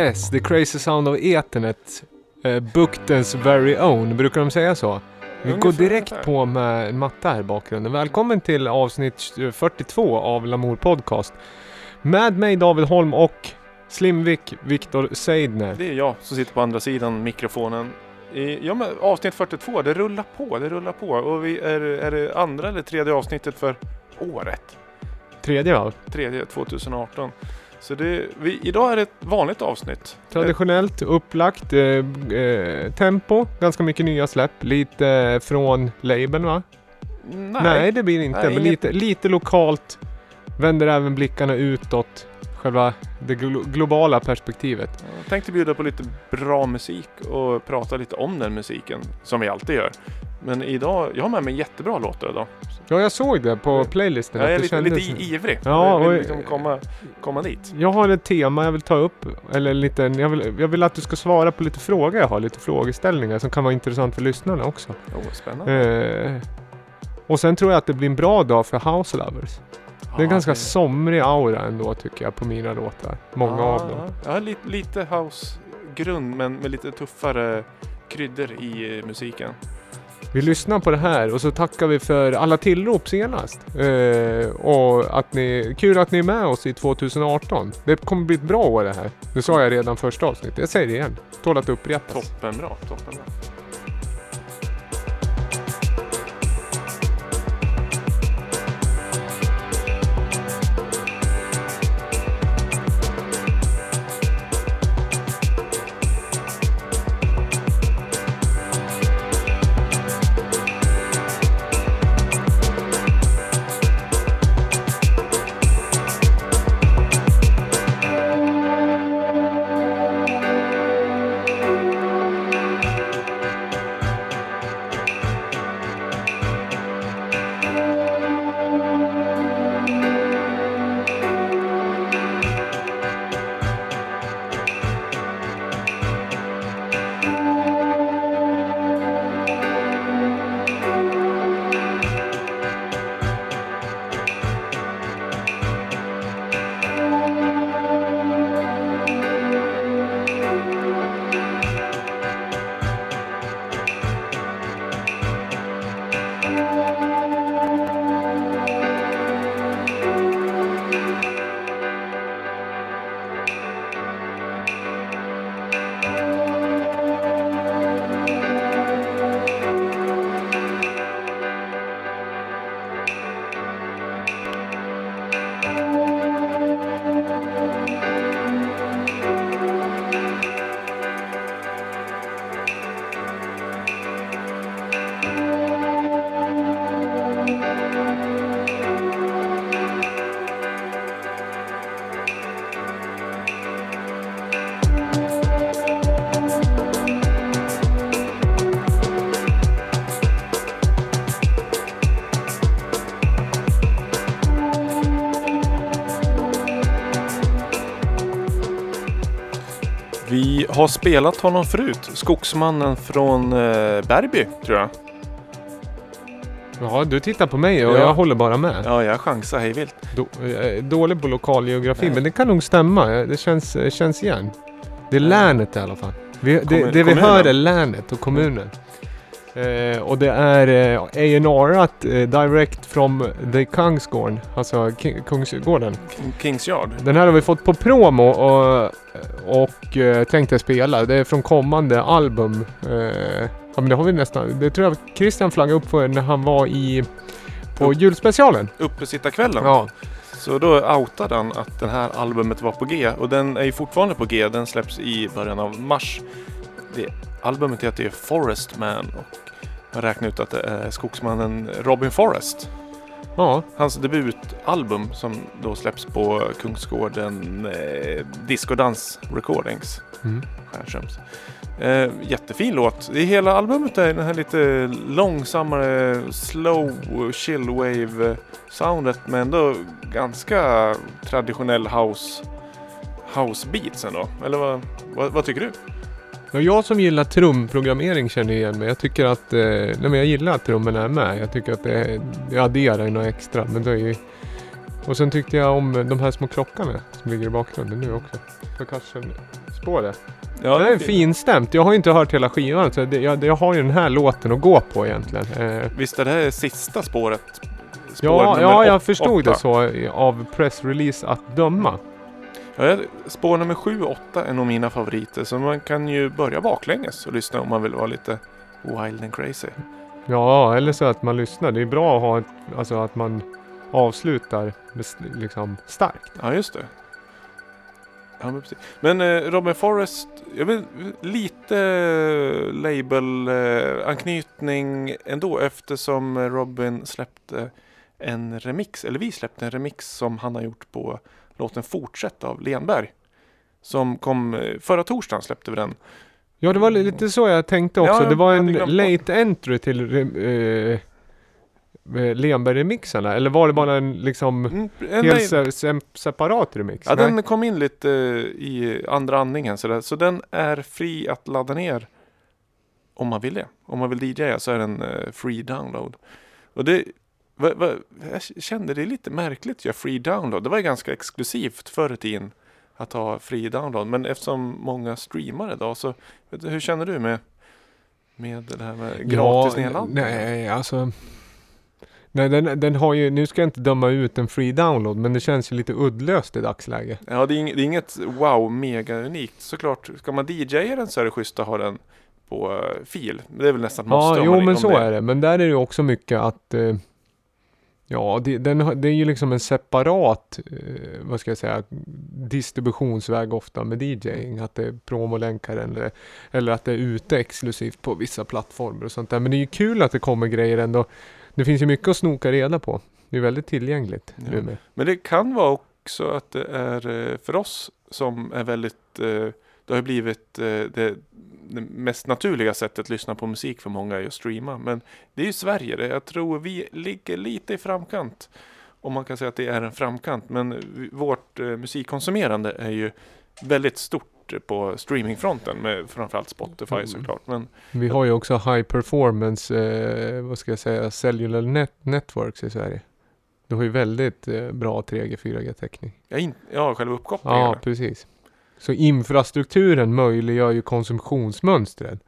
Yes, the crazy sound of ethernet. Eh, buktens very own, brukar de säga så? Vi går direkt på med en matta här i bakgrunden. Välkommen till avsnitt 42 av Lamour Podcast. Med mig David Holm och Slimvik Viktor Seidner. Det är jag som sitter på andra sidan mikrofonen. I, ja, men avsnitt 42, det rullar på, det rullar på. Och vi är, är det andra eller tredje avsnittet för året? Tredje va? Tredje, 2018. Så det, vi, idag är det ett vanligt avsnitt. Traditionellt upplagt eh, eh, tempo, ganska mycket nya släpp. Lite eh, från labeln va? Nej. Nej, det blir inte. Nej, men lite, lite lokalt. Vänder även blickarna utåt. Själva det glo- globala perspektivet. Jag tänkte bjuda på lite bra musik och prata lite om den musiken, som vi alltid gör. Men idag, jag har med mig jättebra låtar idag. Ja, jag såg det på playlisten. Jag är det lite, lite ivrig. Ja, jag vill liksom komma, komma dit. Jag har ett tema jag vill ta upp. Eller en liten, jag, vill, jag vill att du ska svara på lite frågor jag har. Lite frågeställningar som kan vara intressant för lyssnarna också. Oh, spännande. Eh, och sen tror jag att det blir en bra dag för House Lovers. Det är en ganska somrig aura ändå tycker jag på mina låtar. Många ja, av dem. Ja, lite, lite house-grund men med lite tuffare kryddor i musiken. Vi lyssnar på det här och så tackar vi för alla tillrop senast. Eh, och att ni, kul att ni är med oss i 2018. Det kommer bli ett bra år det här. Det sa jag redan första avsnittet. Jag säger det igen. Tål att upprepas. Toppenbra, toppenbra. Har spelat honom förut. Skogsmannen från eh, Bergby, tror jag. Ja, du tittar på mig och Ja. jag håller bara med. Ja, jag chansar hej vilt. Då, jag är dålig på lokalgeografi, Nej. men det kan nog stämma. Det känns, eh, känns igen. Det är länet i alla fall. Vi, det, Kommun- det vi kommunen. hör är länet och kommunen. Eh, och det är eh, A&Rat eh, direct from the Kungsgården, alltså Ki- Kungsgården. King- Kings Yard. Den här har vi fått på promo och, och eh, tänkte spela. Det är från kommande album. Eh, ja men det har vi nästan. Det tror jag Christian flaggade upp för när han var i på Upp. julspecialen. Uppesittarkvällen. Ja. Så då outade han att det här albumet var på G och den är ju fortfarande på G. Den släpps i början av mars. Det, albumet heter ju Forest Man och jag räknar ut att det är skogsmannen Robin Forrest. ja. Hans debutalbum som då släpps på Kungsgården eh, Disco Dance Recordings. Mm. Eh, jättefin låt. Det hela albumet är den här lite långsammare slow chill wave soundet men ändå ganska traditionell house house beats ändå. Eller vad, vad, vad tycker du? Ja, jag som gillar trumprogrammering känner igen mig. Jag tycker att, eh, nej men jag gillar att trummorna är med. Jag tycker att det, det adderar något extra. Men det är ju, Och sen tyckte jag om de här små klockorna som ligger i bakgrunden nu också. Percussion-spåret. Ja, det är finstämt. Jag har ju inte hört hela skivan så det, jag, jag har ju den här låten att gå på egentligen. Eh, Visst är det här sista spåret? Spår ja, ja, jag åt- förstod åtta. det så av pressrelease att döma. Spår nummer 7 och 8 är nog mina favoriter. Så man kan ju börja baklänges och lyssna om man vill vara lite wild and crazy. Ja, eller så att man lyssnar. Det är bra att ha ett, alltså att man avslutar liksom starkt. Ja, just det. Ja, men precis. Men eh, Robin Forrest, jag vill lite eh, label-anknytning ändå eftersom eh, Robin släppte en remix, eller vi släppte en remix som han har gjort på låten Fortsätt av Lenberg. Som kom eh, förra torsdagen släppte vi den. Ja, det var li- lite så jag tänkte också. Ja, det var en late entry till eh, eh, Lenberg-remixarna. Eller var det bara en liksom Mm, en, helt se- se- separat remix? ja, Nej. den kom in lite eh, i andra andningen så, där. så den är fri att ladda ner om man vill det. Om man vill DJa så är den free download. Och det, va, va, jag kände det lite märkligt att göra free download. Det var ju ganska exklusivt förr i tiden att ha free download. Men eftersom många streamar idag så du, hur känner du med, med det här med gratis nedladdning? Nej, alltså. Nej, den, den har ju, nu ska jag inte döma ut en free download, men det känns ju lite uddlöst i dagsläget. Ja, det är, inget, det är inget wow, mega unikt. Såklart, ska man DJa den så är det schysst att ha den på eh, fil. Det är väl nästan ett måste Ja, jo men så är det. Men där är det ju också mycket att eh, Ja, det, den, det är ju liksom en separat, eh, vad ska jag säga, distributionsväg ofta med DJing. Att det är promolänkar eller, eller att det är ute exklusivt på vissa plattformar och sånt där. Men det är ju kul att det kommer grejer ändå. Det finns ju mycket att snoka reda på. Det är väldigt tillgängligt Ja. nu med. Men det kan vara också att det är eh, för oss som är väldigt eh, Det har blivit eh, det, det mest naturliga sättet att lyssna på musik för många är att streama. Men det är ju Sverige det. Jag tror vi ligger lite i framkant. Om man kan säga att det är en framkant. Men vårt eh, musikkonsumerande är ju väldigt stort på streamingfronten med framförallt Spotify Mm. såklart. Men Vi har ju också high performance, eh, vad ska jag säga, cellular net networks i Sverige. Du har ju väldigt eh, bra 3G, 4G täckning. jag in, ja, själva uppkopplingen. Ja, precis. Så infrastrukturen möjliggör ju konsumtionsmönstret.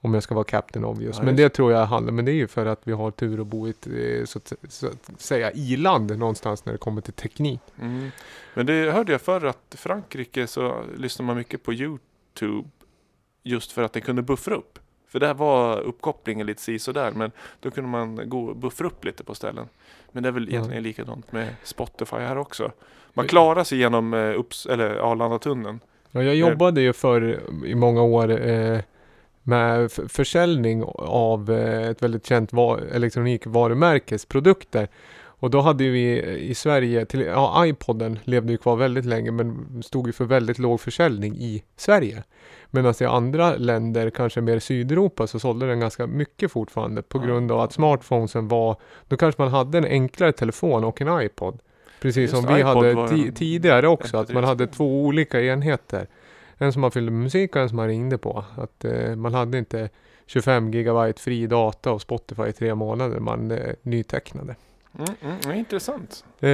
Om jag ska vara Captain Obvious. Ja, men det tror jag handlar, men det är ju för att vi har tur att bo i ett, eh, så att, så att säga, i-land någonstans när det kommer till teknik. Mm. Men det hörde jag förr att i Frankrike så lyssnar man mycket på YouTube just för att den kunde buffra upp. För där var uppkopplingen lite si där men då kunde man gå buffra upp lite på ställen. Men det är väl egentligen likadant med Spotify här också. Man klarar sig genom eh, upps, eller Arlandatunneln. Ja, jag jobbade ju för i många år eh, med försäljning av eh, ett väldigt känt va- elektronikvarumärkes produkter. Och då hade vi i Sverige, till, ja iPoden levde ju kvar väldigt länge men stod ju för väldigt låg försäljning i Sverige. Medan i andra länder, kanske mer Sydeuropa, så sålde den ganska mycket fortfarande på grund av att smartphonesen var, då kanske man hade en enklare telefon och en iPod. Precis Just som vi hade ti- tidigare också, att man MP3 hade två olika enheter. En som man fyllde med musik och en som man ringde på. Att eh, man hade inte 25 gigabyte fri data och Spotify i tre månader. Man eh, nytecknade. Mm, mm, mm, intressant. Eh,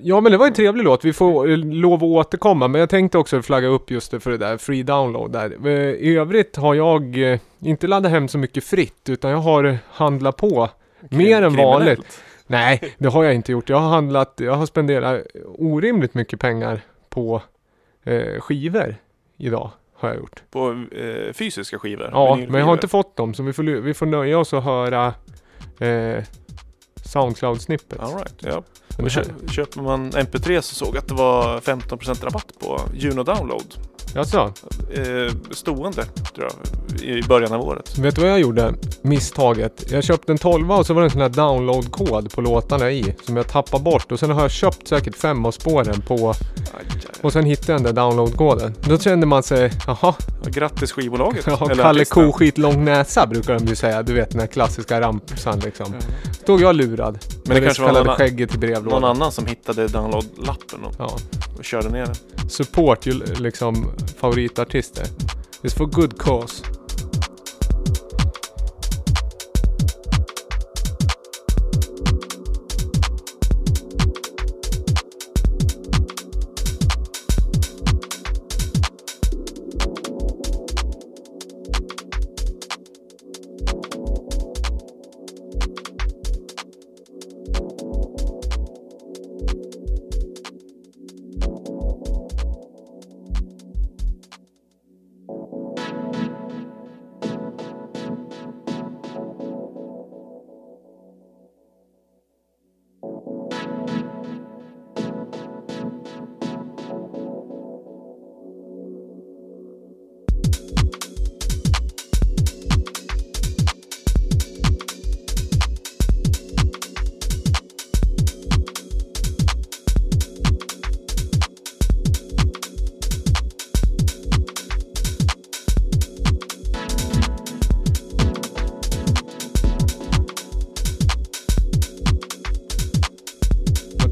ja men det var en trevlig låt. Vi får eh, lov att återkomma. Men jag tänkte också flagga upp just det för det där free download där. Eh, I övrigt har jag eh, inte laddat hem så mycket fritt. Utan jag har handlat på. Mer än vanligt. Nej, det har jag inte gjort. Jag har handlat, jag har spenderat orimligt mycket pengar på eh, skivor idag. Har jag gjort. På eh, fysiska skivor. Ja, men jag har inte fått dem. Så vi får, vi får nöja oss och höra eh, Soundcloud-snippets. All right, ja. Och köper man MP3 så såg jag att det var 15% rabatt på Juno Download. Jaså? Eh, stående tror jag i början av året. Vet du vad jag gjorde? Misstaget. Jag köpte en 12 och så var det en sån här download-kod på låtarna i. Som jag tappade bort. Och sen har jag köpt säkert fem av spåren på... Aj, aj. Och sen hittade jag den där download-koden. Då kände man sig, jaha, Ja, Grattis skivbolaget. Ja, Kalle artisten. ko skit lång näsa brukar de ju säga. Du vet den här klassiska ramsan liksom. Stod jag lurad. Men det kanske var någon, skägget i någon annan som hittade download-lappen och, Ja. och körde ner den. Support ju liksom favoritartister. It's for good cause.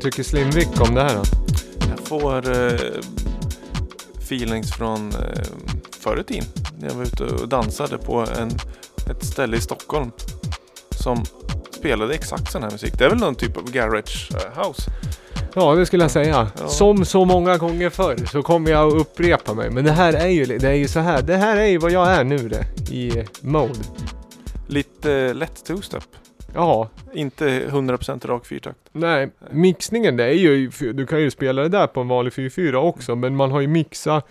Tycker Slim-Rick om det här då? Jag får eh, feelings från eh, förr i tiden. När jag var ute och dansade på en, ett ställe i Stockholm. Som spelade exakt sån här musik. Det är väl någon typ av garage eh, house. Ja, det skulle jag säga. Ja. Som så många gånger förr så kommer jag att upprepa mig. Men det här är ju, det är ju så här. Det här är ju vad jag är nu det, i mode. Lite lätt two-step. Ja, Inte 100% rak fyrtakt. nej. Mixningen det är ju, du kan ju spela det där på en vanlig 4-4 också. Men man har ju mixat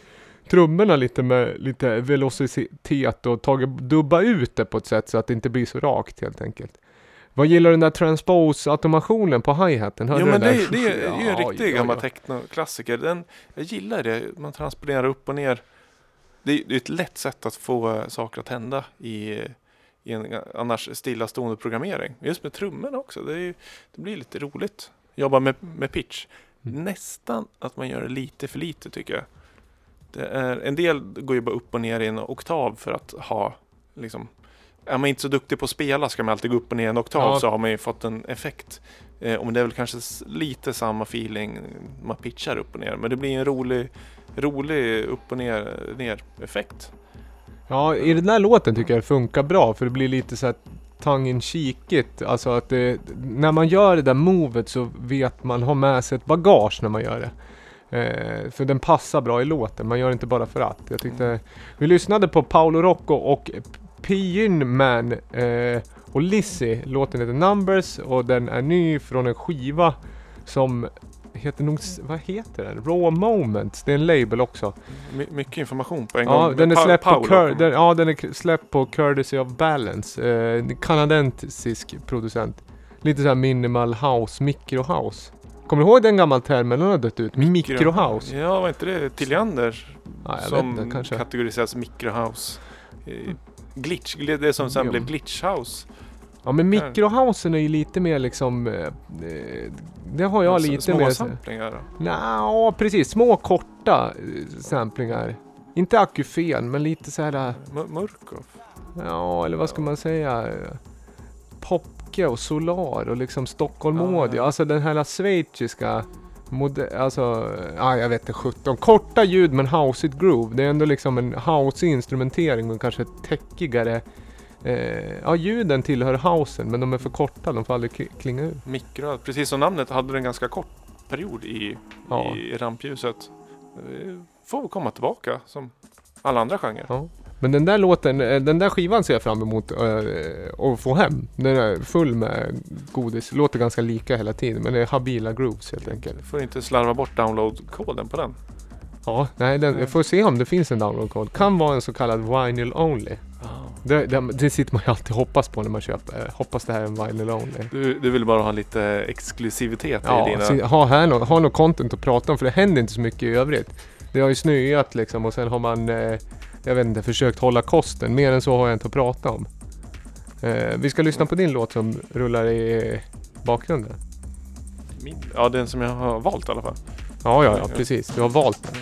trummorna lite med lite velocitet och tagit, dubba ut det på ett sätt så att det inte blir så rakt helt enkelt. Vad gillar den där transpose-automationen på hi-haten? Jo du men det, är- det är ju en riktig ja, gammal ja. techno-klassiker. Den, jag gillar det. Man transponerar upp och ner. Det är, det är ett lätt sätt att få eh, saker att hända i, i en annars stillastående programmering. Just med trummorna också. Det, ju- det blir lite roligt. Jobba med, med pitch. Mm. Nästan att man gör det lite för lite tycker jag. Det är, en del går ju bara upp och ner i en oktav för att ha liksom är man inte så duktig på att spela ska man alltid gå upp och ner en oktav Ja. så har man ju fått en effekt. Eh, och det är väl kanske lite samma feeling man pitchar upp och ner. Men det blir en rolig, rolig upp och ner, ner effekt. Ja, i den här låten tycker jag det funkar bra för det blir lite så här tongue in. Alltså att det, när man gör det där movet så vet man ha med sig ett bagage när man gör det. Eh, för den passar bra i låten, man gör det inte bara för att. Jag tyckte, vi lyssnade på Paolo Rocco och Pin Man eh, och Lizzy. Låten heter Numbers och den är ny från en skiva som heter nog, vad heter den? Raw Moments. Det är en label också. My, mycket information på en Ja, gång. den är släppt på, Cur- den, ja, den är släppt på Courtesy of Balance. Eh, en kanadensisk producent. Lite såhär minimal house, micro house. Kommer du ihåg den gamla termen den har dött ut? Micro house? Ja, var inte det Tilliander Ja, som inte, kategoriseras microhouse? Eh, Glitch, det som sen Ja. blev glitchhouse. Ja men microhousen är ju lite mer liksom... Eh, eh, det har jag lite små mer... samplingar. då. Nja, precis. Små korta eh, samplingar. Inte akufen, men lite så här. Mur- Murkov. Ja, eller vad ska man säga? Popke och Solar och liksom Stockholm Audio. ja. Alltså den här schweiziska mode- Alltså, ja jag vet inte 17. Korta ljud men houseigt groove. Det är ändå liksom en house instrumentering och kanske täckigare. Eh, ja, ljuden tillhör housen men de är för korta. De får aldrig kli- klinga ur. Mikro, precis som namnet hade det en ganska kort period i, Ja. i rampljuset. Eh, Får komma tillbaka som alla andra genrer. Ja. Men den där låten, eh, den där skivan ser jag fram emot eh, att få hem. Den är full med godis. Låter ganska lika hela tiden men det är habila grooves helt enkelt. Du får inte slarva bort download-koden på den. Ja, nej, den, jag får se om det finns en downloadkod. Kan vara en så kallad vinyl only. Det, det, det sitter man ju alltid och hoppas på när man köper. Eh, Hoppas det här är en vinyl only. Du, du vill bara ha lite exklusivitet i Ja, dina... så, ha, här nå- ha något content att prata om för det händer inte så mycket i övrigt. Det har ju snöat liksom och sen har man, eh, jag vet inte, försökt hålla kosten. Mer än så har jag inte att prata om. Eh, vi ska lyssna på din låt som rullar i bakgrunden. Min, ja, den som jag har valt i alla fall. Ja, ja, ja, precis. Du har valt den.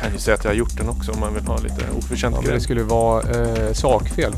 Kan ju säga att jag har gjort den också om man vill ha lite oförtjänt Ja, det skulle vara eh, sakfel.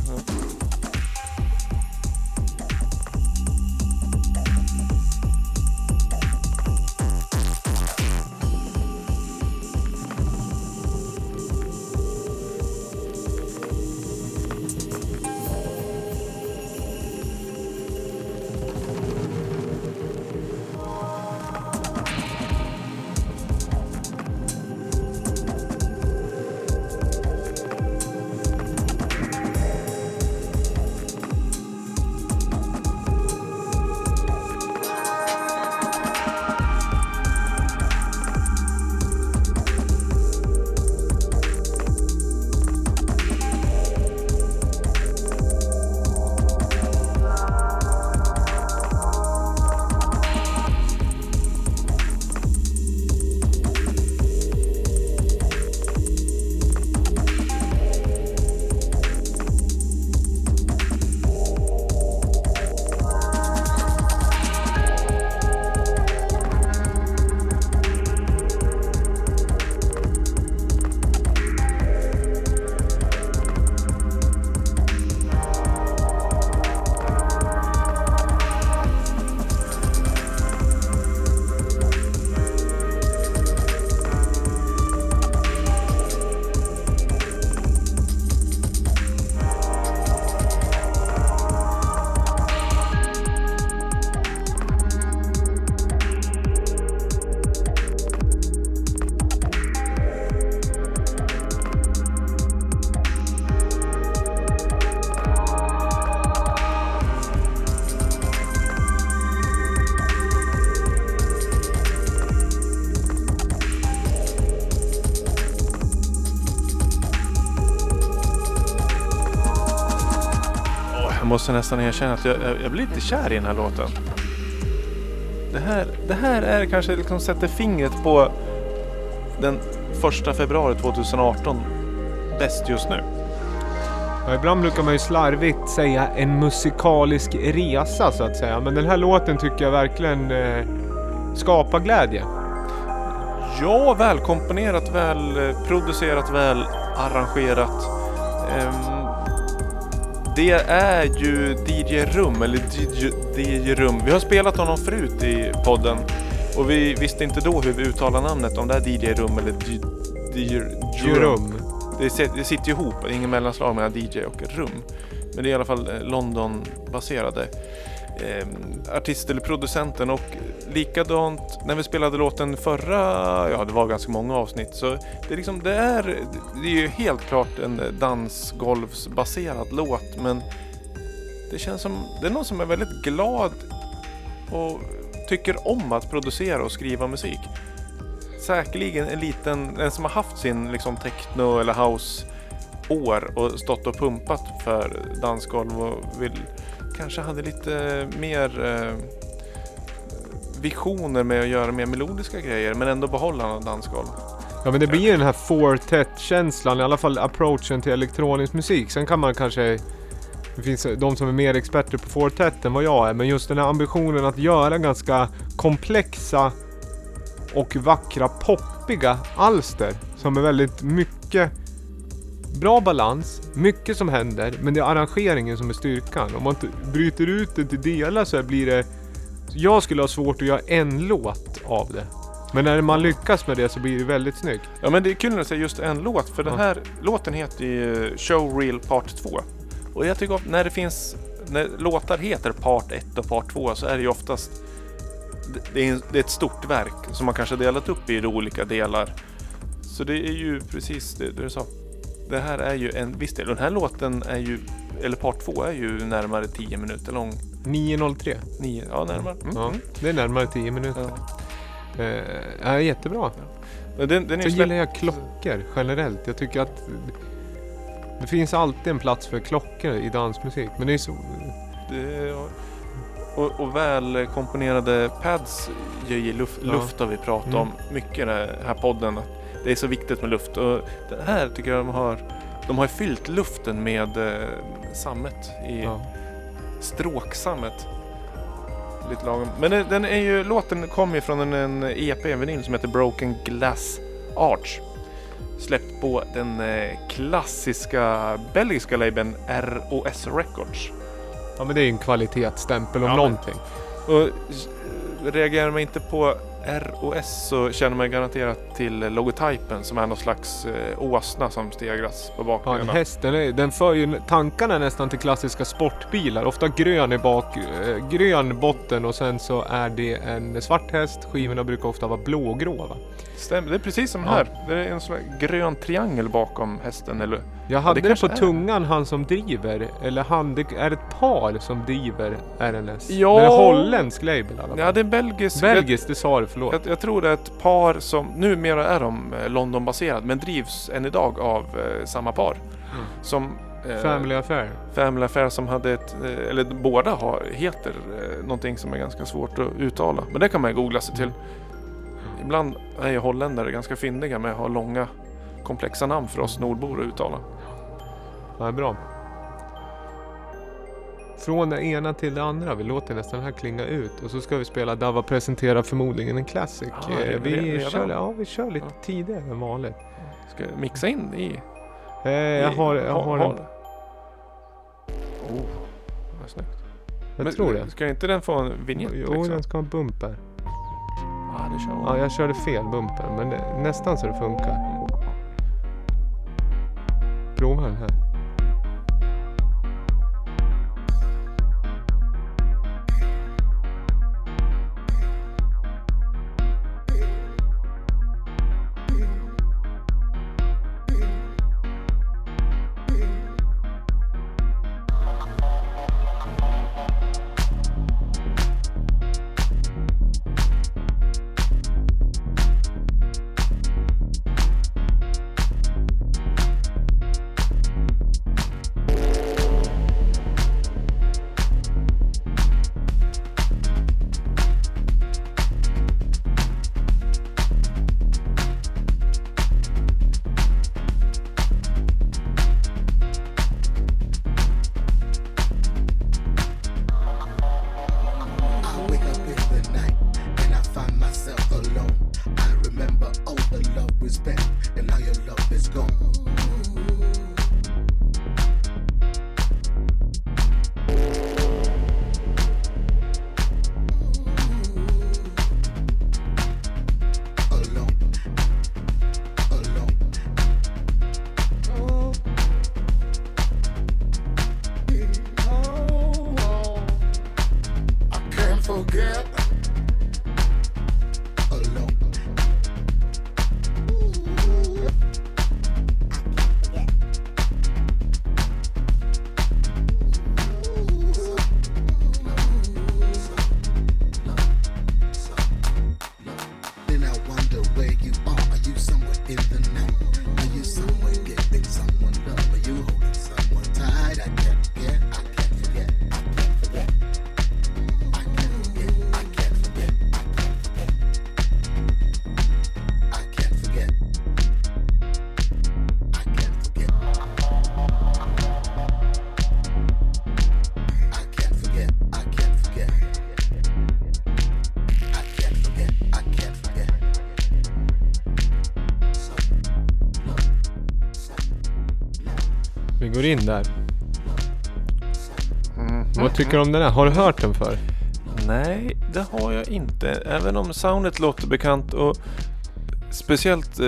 Måste nästan erkänna att jag, jag, jag blir lite kär i den här låten. Det här, det här är kanske liksom sätter fingret på den första februari 2018 bäst just nu. Ja, ibland brukar man ju slarvigt säga en musikalisk resa så att säga. Men den här låten tycker jag verkligen eh, skapar glädje. Ja, välkomponerat, väl eh, producerat, väl arrangerat. Ehm, det är ju DJ Rum, eller DJ, DJ Rum. Vi har spelat honom förut i podden och vi visste inte då hur vi uttalar namnet, om det är DJ Rum eller DJ, DJ Rum. Jurum. Det, det sitter ju ihop, det är ingen mellanslag mellan DJ och rum. Men det är i alla fall eh, London-baserade eh, artist eller producenten och likadant när vi spelade låten förra, ja det var ganska många avsnitt så det är liksom, det är, det är ju helt klart en dansgolvsbaserad låt men det känns som, det är någon som är väldigt glad och tycker om att producera och skriva musik. Säkerligen en liten, en som har haft sin liksom techno eller house år och stått och pumpat för dansgolv och vill kanske hade lite mer eh, visioner med att göra mer melodiska grejer men ändå behålla något dansgolv. Ja men det blir ju den här Fortet-känslan, i alla fall approachen till elektronisk musik. Sen kan man kanske... Det finns de som är mer experter på Fortet än vad jag är, men just den här ambitionen att göra ganska komplexa och vackra poppiga alster som är väldigt mycket bra balans, mycket som händer, men det är arrangeringen som är styrkan. Om man inte bryter ut det till delar så blir det... Jag skulle ha svårt att göra en låt av det. Men när man lyckas med det så blir det väldigt snyggt. Ja men det är kul när du säger just en låt för den Ja. här låten heter ju Showreel Part 2. Och jag tycker att när det finns, när låtar heter Part 1 och Part 2 så är det ju oftast det- är, det är ett stort verk som man kanske har delat upp i olika delar. Så det är ju precis det, det du sa. Det här är ju en viss del. Och den här låten är ju, eller Part 2 är ju närmare 10 minuter lång. 9.03. Nio, ja närmare. Mm, Ja, mm. det är närmare 10 minuter. Ja. Ja, jättebra. Men den, den Så gillar jag klockor generellt. Jag tycker att det finns alltid en plats för klockor i dansmusik. Men det är så... Det, ja. och, och väl komponerade pads ger ju luft, Ja. luft har vi pratat Mm. om mycket i den här podden. Att det är så viktigt med luft och det här tycker jag de har de har fyllt luften med eh, sammet i Ja. stråksammet. Lite lagom. Men den är ju, låten kommer ju från en, en EP, en vinyl som heter Broken Glass Arch. Släppt på den eh, klassiska belgiska labeln ROS Records. ja, men det är ju en kvalitetsstämpel om Ja, men- någonting. Och s- reagerar man inte på ROS så känner man garanterat till logotypen som är någon slags eh, åsna som stegras på Ja, en häst, den, är, den för ju tankarna nästan till klassiska sportbilar. Ofta grön i bak, eh, grön botten och sen så är det en svart häst. Skivorna brukar ofta vara blågrå va? Stämmer, det är precis som Ja. här. Det är en sån här grön triangel bakom hästen. Eller? Jag hade det, kanske på är. tungan, han som driver. Eller han, det är ett par som driver RNS. Ja. Det är holländsk label i alla fall. Ja, det är belgisk. Belgiskt, det sa du, förlåt. Jag, jag tror det är ett par som, numera är de eh, Londonbaserad, men drivs än idag av eh, samma par. Mm. Som eh, Family Affair. Family Affair som hade ett, eh, eller båda har, heter någonting som är ganska svårt att uttala. Men det kan man googla sig till. Ibland är ju holländare ganska fyndiga med att ha långa komplexa namn för oss nordbor att uttala. Ja, det är bra. Från det ena till det andra. Vi låter nästan det här klinga ut. Och så ska vi spela Dava presenterar förmodligen en classic. Ja, redan- vi, redan? kör, ja, vi kör lite Ja. tidigare än vanligt. Ska jag mixa in i? Eh, jag har, jag har, en, Oh, vad snyggt. jag Men, tror det. Ska inte den få en vignett Jo, liksom? den ska ha en bumper. Ja, det kör Ja, jag körde fel bumper, men det, nästan så det funkar. Prova den här. Går in där. Mm. Vad tycker du om den här? Har du hört den för? Nej, det har jag inte. Även om soundet låter bekant och speciellt eh,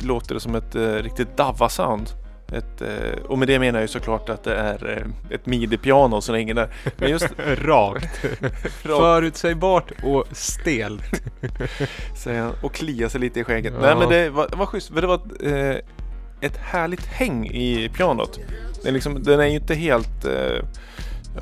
låter det som ett eh, riktigt Dava-sound. Ett, eh, och med det menar jag ju såklart att det är eh, ett midi-piano som hänger där. Men just Rakt. Förutsägbart och stelt. säger han och kliar sig lite i skägget. Ja. Nej men det var, det var schysst, för det var ett, härligt häng i pianot. Den, är liksom, den är ju inte helt, eh,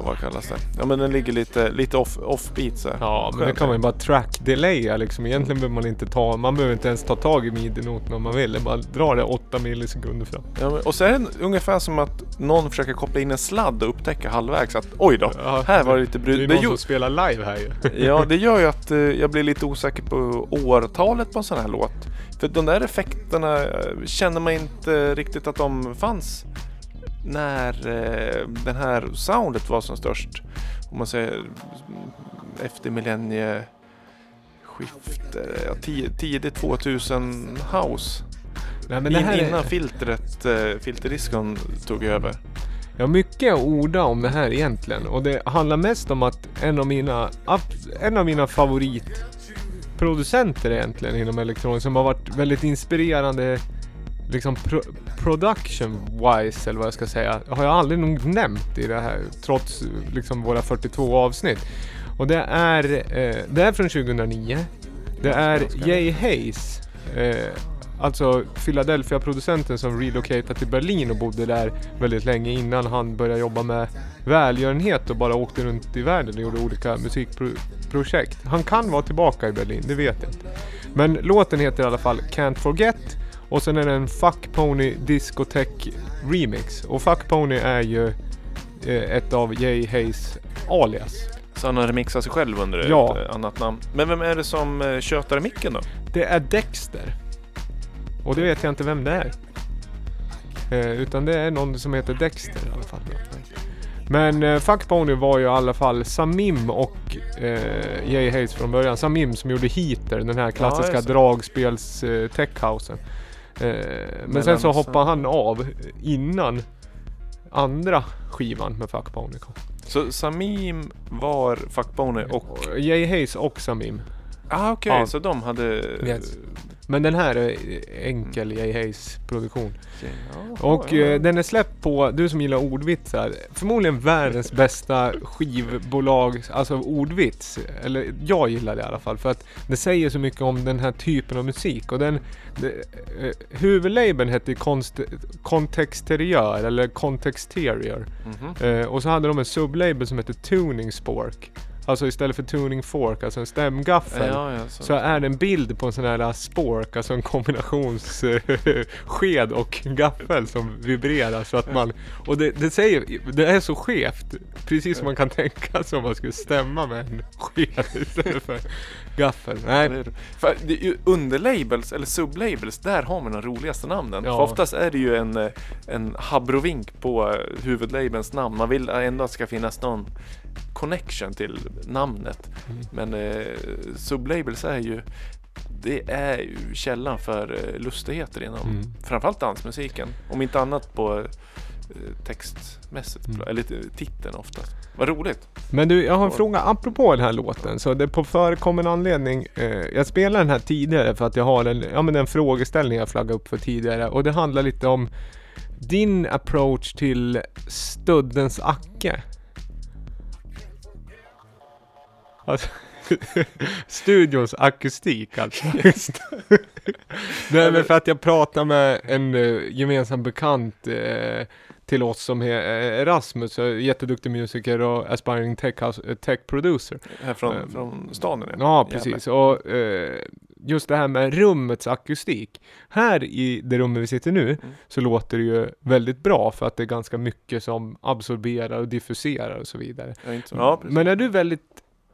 vad kallas det? Ja men den ligger lite, lite off, offbeat så här. Ja, men det kan man ju bara track-delaya liksom. Egentligen behöver man inte ta, man behöver inte ens ta tag i midi-noten om man vill. Det är bara dra det 8 millisekunder fram. Ja, men, och så är det ungefär som att någon försöker koppla in en sladd och upptäcka halvvägs att oj då, Ja, här var det lite Det är brud. Det, någon gjo- som spelar live här ju. ja, det gör ju att eh, jag blir lite osäker på årtalet på en sån här låt. För de där effekterna eh, känner man inte riktigt att de fanns när eh, den här soundet var som störst. Om man säger mm, efter millennieskiftet, ja, ti- tidigt 2000 house. Nej, men det här In, är- innan filtret, eh, filterdiskon tog över. Jag har mycket att orda om det här egentligen och det handlar mest om att en av mina, en av mina favoritproducenter egentligen inom elektronik som har varit väldigt inspirerande liksom pro, production wise eller vad jag ska säga har jag aldrig nog nämnt i det här trots liksom våra 42 avsnitt. Och det är, eh, det är från 2009. Det är Jay Hayes. Eh, alltså Philadelphia-producenten som relocatade till Berlin och bodde där väldigt länge innan han började jobba med välgörenhet och bara åkte runt i världen och gjorde olika musikprojekt. Han kan vara tillbaka i Berlin, det vet jag inte. Men låten heter i alla fall Can't Forget och sen är det en Fuck Pony Discotheque Remix. Och Fuck Pony är ju eh, ett av Jay Hayes alias. Så han har remixat sig själv under Ja. ett eh, annat namn. Men vem är det som eh, tjötar i micken då? Det är Dexter. Och det vet jag inte vem det är. Eh, utan det är någon som heter Dexter i alla fall. Men eh, Fuck Pony var ju i alla fall Samim och eh, Jay Hayes från början. Samim som gjorde Heater, den här klassiska det. dragspels eh, techhousen. Eh, men Men sen så hoppade han av innan andra skivan med Fuck Pony kom. Så Samim var Fuckbone och... Och Jay Hayes och Samim. Ah okej, Ja. så de hade... Yes. Men den här är enkel Jay Hayes produktion. Och eh, den är släppt på, du som gillar ordvitsar, förmodligen världens bästa skivbolag, alltså ordvits. Eller jag gillar det i alla fall för att det säger så mycket om den här typen av musik. Och den, det, eh, huvudlabeln hette konst, Contexterior eller Contexterior. Mhm. Eh, och så hade de en sublabel som hette Tuning Spork. Alltså istället för Tuning Fork, alltså en stämgaffel. Ja, ja, så. Så är det en bild på en sån här spork, alltså en kombinations eh, sked och gaffel som vibrerar så att man... Och det, det säger, det är så skevt. Precis som man kan tänka sig om man skulle stämma med en sked istället för gaffel. Nej. För det är ju underlabels eller sublabels, där har man de roligaste namnen. Ja. För oftast är det ju en, eh, en habrovink på eh, huvudlabelns namn. Man vill ändå att det ska finnas någon connection till namnet. Mm. Men eh, sublabels är ju det är ju källan för eh, lustigheter inom Mm. framförallt dansmusiken. Om inte annat på textmässigt, Mm. eller titeln oftast. Vad roligt! Men du, jag har en fråga apropå den här låten. Så det är på förekommande anledning. Eh, jag spelade den här tidigare för att jag har en, ja, men en frågeställning jag flaggade upp för tidigare. Och det handlar lite om din approach till Studdens Acke. Alltså, studions akustik alltså. Nej men för att jag pratade med en uh, gemensam bekant eh, till oss som är Erasmus, jätteduktig musiker och aspiring tech, eh, tech producer. Här från, Eh, från stan det. Ja, Jävlar. precis. Och eh, just det här med rummets akustik. Här i det rummet vi sitter nu Mm. så låter det ju väldigt bra för att det är ganska mycket som absorberar och diffuserar och så vidare. Ja, precis. Men är du väldigt,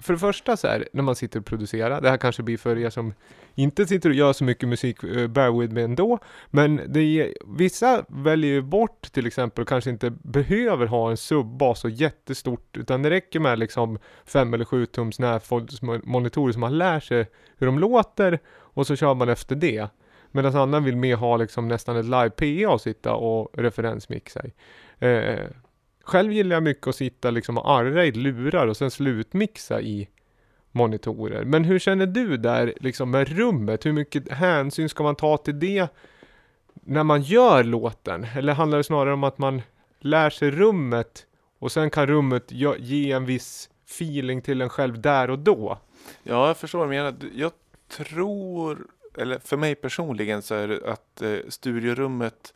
för det första så här, när man sitter och producerar, det här kanske blir för er som inte sitter och gör så mycket musik, uh, bear with me ändå, men det är, vissa väljer ju bort till exempel och kanske inte behöver ha en subbas och jättestort, utan det räcker med liksom fem eller sju tums monitorer som man lär sig hur de låter och så kör man efter det. Medan andra vill mer ha liksom nästan ett live PA och sitta och referensmixa i. Eh, själv gillar jag mycket att sitta liksom och arra i lurar och sen slutmixa i monitorer. Men hur känner du där liksom med rummet? Hur mycket hänsyn ska man ta till det när man gör låten? Eller handlar det snarare om att man lär sig rummet och sen kan rummet ge- en viss feeling till en själv där och då? Ja, jag förstår vad du menar. Jag tror, eller för mig personligen så är det att eh, studiorummet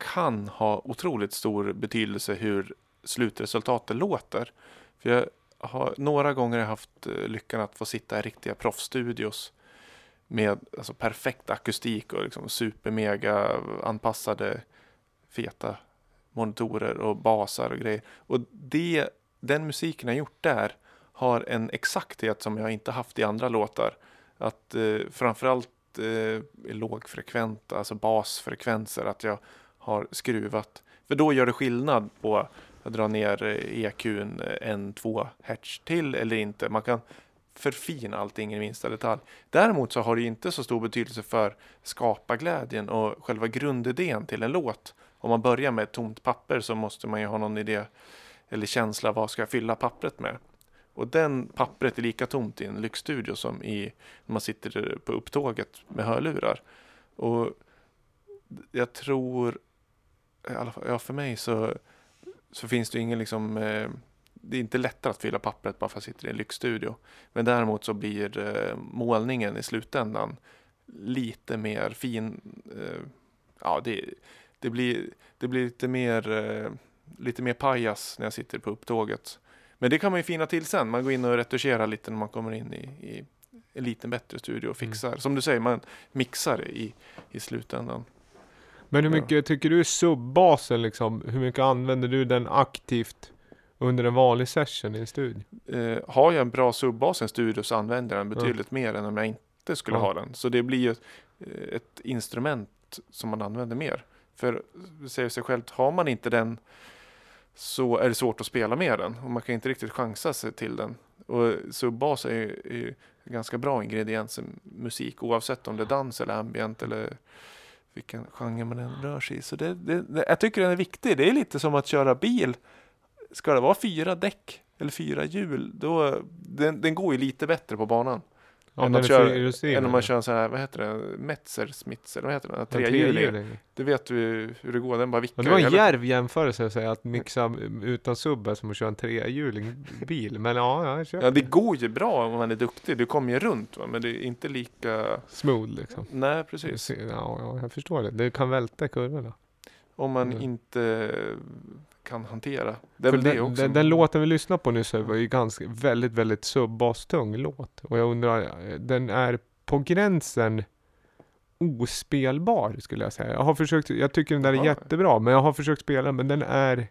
kan ha otroligt stor betydelse hur slutresultatet låter. För jag har några gånger haft eh, lyckan att få sitta i riktiga proffsstudios med alltså, perfekt akustik och liksom supermega anpassade feta monitorer och basar och grejer. Och det, den musiken jag gjort där har en exakthet som jag inte haft i andra låtar. Att eh, framförallt eh, lågfrekventa, alltså basfrekvenser, att jag har skruvat. För då gör det skillnad på att dra ner eh, EQn eh, en, två hertz till eller inte. Man kan förfina allting i minsta detalj. Däremot så har det inte så stor betydelse för skaparglädjen och själva grundidén till en låt. Om man börjar med ett tomt papper så måste man ju ha någon idé eller känsla vad ska jag fylla pappret med. Och den pappret är lika tomt i en lyxstudio som i när man sitter på upptåget med hörlurar. Och jag tror, i alla fall, ja för mig så, så finns det ingen liksom, eh, det är inte lättare att fylla pappret bara för att jag sitter i en lyxstudio. Men däremot så blir eh, målningen i slutändan lite mer fin. Eh, ja, det, det, blir, det blir lite mer, eh, lite mer pajas när jag sitter på upptåget. Men det kan man ju fina till sen. Man går in och retuscherar lite när man kommer in i, i en liten bättre studio och fixar. Mm. Som du säger, man mixar i, i slutändan. Men hur mycket tycker du är subbasen liksom? Hur mycket använder du den aktivt under en vanlig session i en studio? Eh, har jag en bra subbas i en studio så använder jag den betydligt mer än om jag inte skulle ha den. Så det blir ju ett, eh, ett instrument som man använder mer. För säger sig självt, har man inte den så är det svårt att spela med den. Och man kan inte riktigt chansa sig till den. Och subbas är ju, är ju ganska bra ingrediens i musik oavsett om det är dans eller ambient eller vilken genre man än rör sig i. Så det, det, det, jag tycker den är viktig. Det är lite som att köra bil. Ska det vara fyra däck eller fyra hjul, då, den, den går ju lite bättre på banan. Än den att köra- Än om man kör en sån här, vad heter det, Metzer Smitzer, eller vad heter det, En trehjuling. Du vet du hur det går, den bara vickar. det var en djärv jämförelse att säga att mixa utan sub är som att köra en trehjuling bil. Men ja, ja, jag köper Ja, det går ju bra om man är duktig. Du kommer ju runt, va? men det är inte lika... Smooth liksom. Nej, precis. Ja, ja, jag förstår det. Det kan välta kurvorna. Om man Mm. inte kan hantera. Det väl det den, den, den låten vi lyssnade på nyss var ju ganska, väldigt, väldigt subbastung låt. Och jag undrar, den är på gränsen ospelbar skulle jag säga. Jag har försökt, jag tycker den där är jättebra, men jag har försökt spela men den är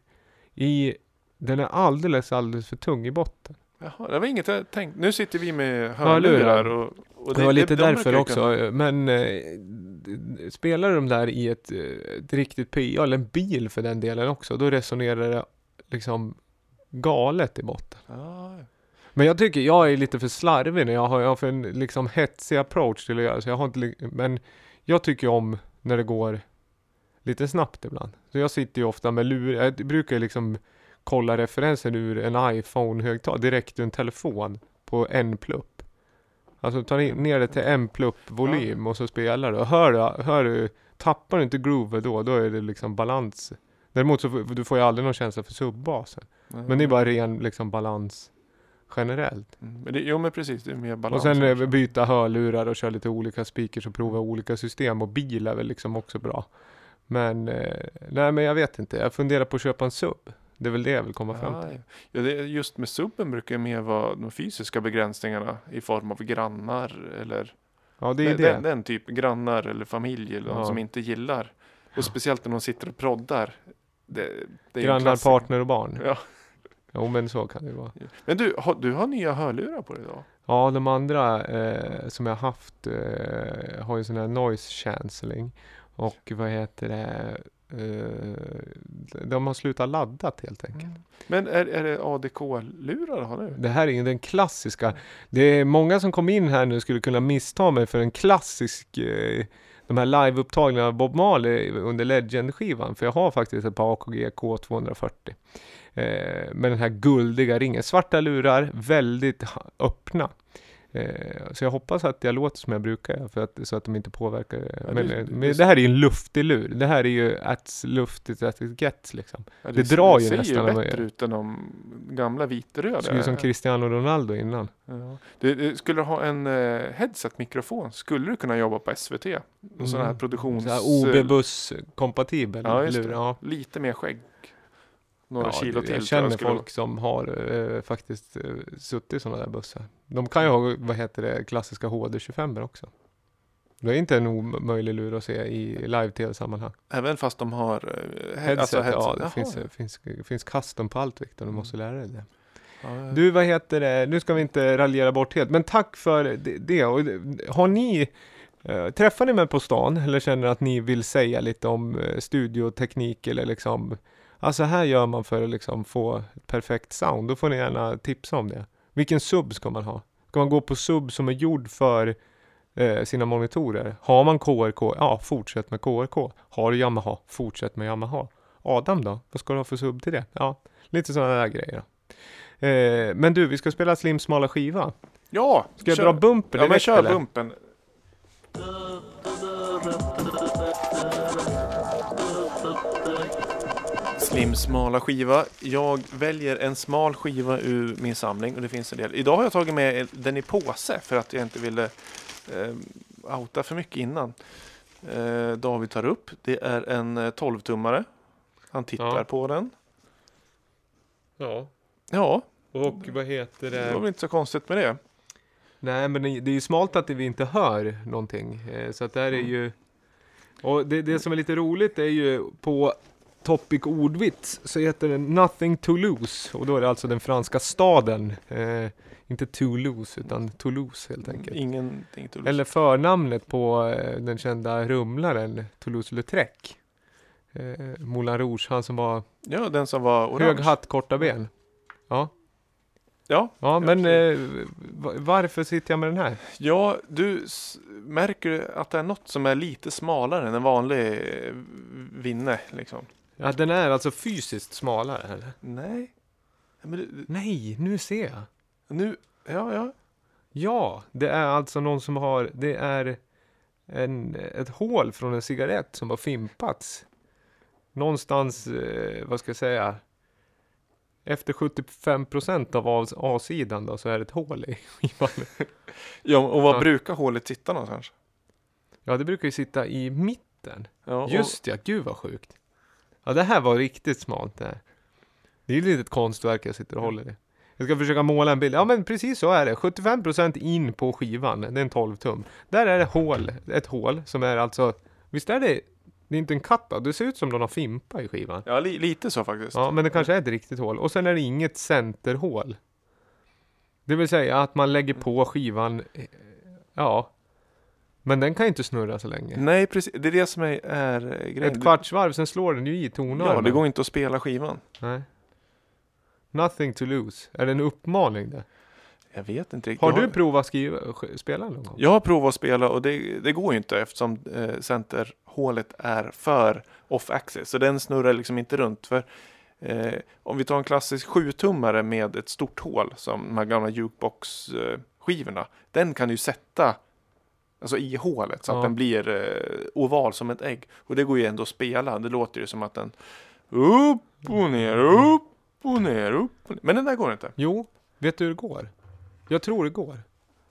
i, den är alldeles, alldeles för tung i botten. Jaha, det var inget jag tänkt. Nu sitter vi med Hörlurar. och, och Det, var lite de därför också, men eh, spelar du de där i ett, eh, ett riktigt PA, eller en bil för den delen också, då resonerar det liksom galet i botten. ja. Men jag tycker, jag är lite för slarvig när jag har, jag har för en liksom hetsig approach till att göra, så jag har inte, men jag tycker om när det går lite snabbt ibland. Så jag sitter ju ofta med lur, jag brukar ju liksom kolla referensen ur en iPhone-högtalare direkt ur en telefon på en plupp. Alltså ta ner det till en plupp volym och så spelar du. Och hör du, hör du, tappar du inte groove då, då är det liksom balans. Däremot så du får ju aldrig någon känsla för subbasen. Men det är bara ren liksom balans generellt. Mm, Men det, jo men precis, det är mer balans. Och sen eh, också. byta hörlurar och köra lite olika speakers och prova olika system och bil är väl liksom också bra. Men, eh, nej men jag vet inte. Jag funderar på att köpa en sub. Det är väl det jag vill komma fram till. ja. det, just med subben brukar det mer vara de fysiska begränsningarna i form av grannar eller Ja, det är det. Den, den typ, grannar eller familj eller någon Ja. som inte gillar. Och speciellt när de sitter och proddar. Det, det ju Grannar, partner och barn. Ja. Jo men så kan det vara. Men du, har, du har nya hörlurar på dig idag? Ja, de andra eh, som jag haft eh, har ju sån här noise cancelling. Och vad heter det? Eh, de har slutat laddat helt enkelt. Men är, är det ADK-lurar har nu? Det här är ju den klassiska. Det är många som kom in här nu skulle kunna missta mig för en klassisk eh, de här liveupptagningarna av Bob Marley under Legend-skivan. För jag har faktiskt ett par AKG K240. Eh, med den här guldiga ringen. Svarta lurar, väldigt öppna. Eh, så jag hoppas att jag låter som jag brukar för att, så att de inte påverkar. Ja, men, det- eh, det- men det här är ju en luftig lur. Det här är ju as luftigt as it gets liksom. Ja, Det drar ju ser nästan ju vad bättre jag- ut än de gamla vitröda. Såg ut som Cristiano Ronaldo innan. Ja. Du, du, skulle du ha en uh, headset-mikrofon skulle du kunna jobba på SVT. En sån här Mm. produktions... OB-buss-kompatibel Ja, lur. det. Lite mer skägg. Några Ja, kilo till. jag känner skulle folk som har eh, faktiskt eh, suttit i sådana där bussar. De kan ju ha, vad heter det, klassiska HD25 också. Det är inte en omöjlig lur att se i live-tv-sammanhang. Även fast de har uh, Headset, alltså headset. ja, det Jaha. finns, finns, finns custom på allt Viktor, du måste lära dig det. Ja, ja. Du, vad heter det, nu ska vi inte raljera bort helt, men tack för det. det. Och har ni, eh, träffar ni mig på stan eller känner att ni vill säga lite om eh, studioteknik eller liksom, alltså här gör man för att liksom få ett perfekt sound, då får ni gärna tipsa om det. Vilken sub ska man ha? Ska man gå på sub som är gjord för eh, sina monitorer? Har man KRK? Ja, fortsätt med KRK. Har du Yamaha? Fortsätt med Yamaha. Adam då? Vad ska du ha för sub till det? Ja, lite sådana där grejer. Eh, men du, vi ska spela Slim smala skiva. ja Ska jag kör. dra bumper Ja, men kör eller? bumpen. Slim smala skiva. Jag väljer en smal skiva ur min samling och det finns en del. Idag har jag tagit med den i påse för att jag inte ville eh, outa för mycket innan. Eh, David tar upp. Det är en eh, 12-tummare. Han tittar Ja. på den. Ja. Ja, Och vad heter det var väl det? inte så konstigt med det. Nej, men det det är ju smalt att vi inte hör någonting. Eh, så att det här är Mm. ju... Och det, det som är lite roligt är ju på Topic ordvits så heter den Nothing to lose. Och då är det alltså den franska staden. Eh, inte Toulouse utan Toulouse helt enkelt. Ingenting till Eller förnamnet på eh, den kända rumlaren Toulouse-Lautrec. Eh, Moulin Rouge, han som var Ja, den som var orange. hög hatt, korta ben. Ja, Ja, ja men eh, va- varför sitter jag med den här? Ja, du märker att det är något som är lite smalare än en vanlig eh, vinne liksom? Ja, den är alltså fysiskt smalare eller? Nej. Men du, Nej, nu ser jag. nu, ja, ja. Ja, det är alltså någon som har, det är en, ett hål från en cigarett som har fimpats. Någonstans, eh, vad ska jag säga, efter 75% av A- A-sidan då så är det ett hål i skivan. Ja, och var Ja. brukar hålet sitta någonstans? Ja, det brukar ju sitta i mitten. Ja, och- Just ja, gud vad sjukt. Ja, det här var riktigt smalt det här. Det är ju ett litet konstverk jag sitter och håller i. Jag ska försöka måla en bild. Ja men precis så är det. 75% in på skivan. Det är en 12 tum. Där är det hål. Ett hål som är alltså... Visst är det... Det är inte en katt? Det ser ut som de har fimpa i skivan. Ja, li, lite så faktiskt. Ja, men det kanske är ett riktigt hål. Och sen är det inget centerhål. Det vill säga att man lägger på skivan... eh, Ja. Men den kan ju inte snurra så länge. Nej, precis. Det är det som är, är eh, grejen. Ett kvartsvarv, sen slår den ju i tonarmen. Ja, det går inte att spela skivan. Nej. Nothing to lose. Är det en uppmaning det? Jag vet inte riktigt. Har du provat skriva, sk- spela någon gång? Jag har provat att spela och det, det går ju inte eftersom eh, centerhålet är för off-axis. Så den snurrar liksom inte runt. För eh, om vi tar en klassisk 7-tummare med ett stort hål som de här gamla jukebox-skivorna. Den kan ju sätta alltså, i hålet så Ja. att den blir eh, oval som ett ägg. Och det går ju ändå att spela. Det låter ju som att den upp och ner, upp och ner, upp och ner. Men den där går inte. Jo, vet du hur det går? Jag tror det går.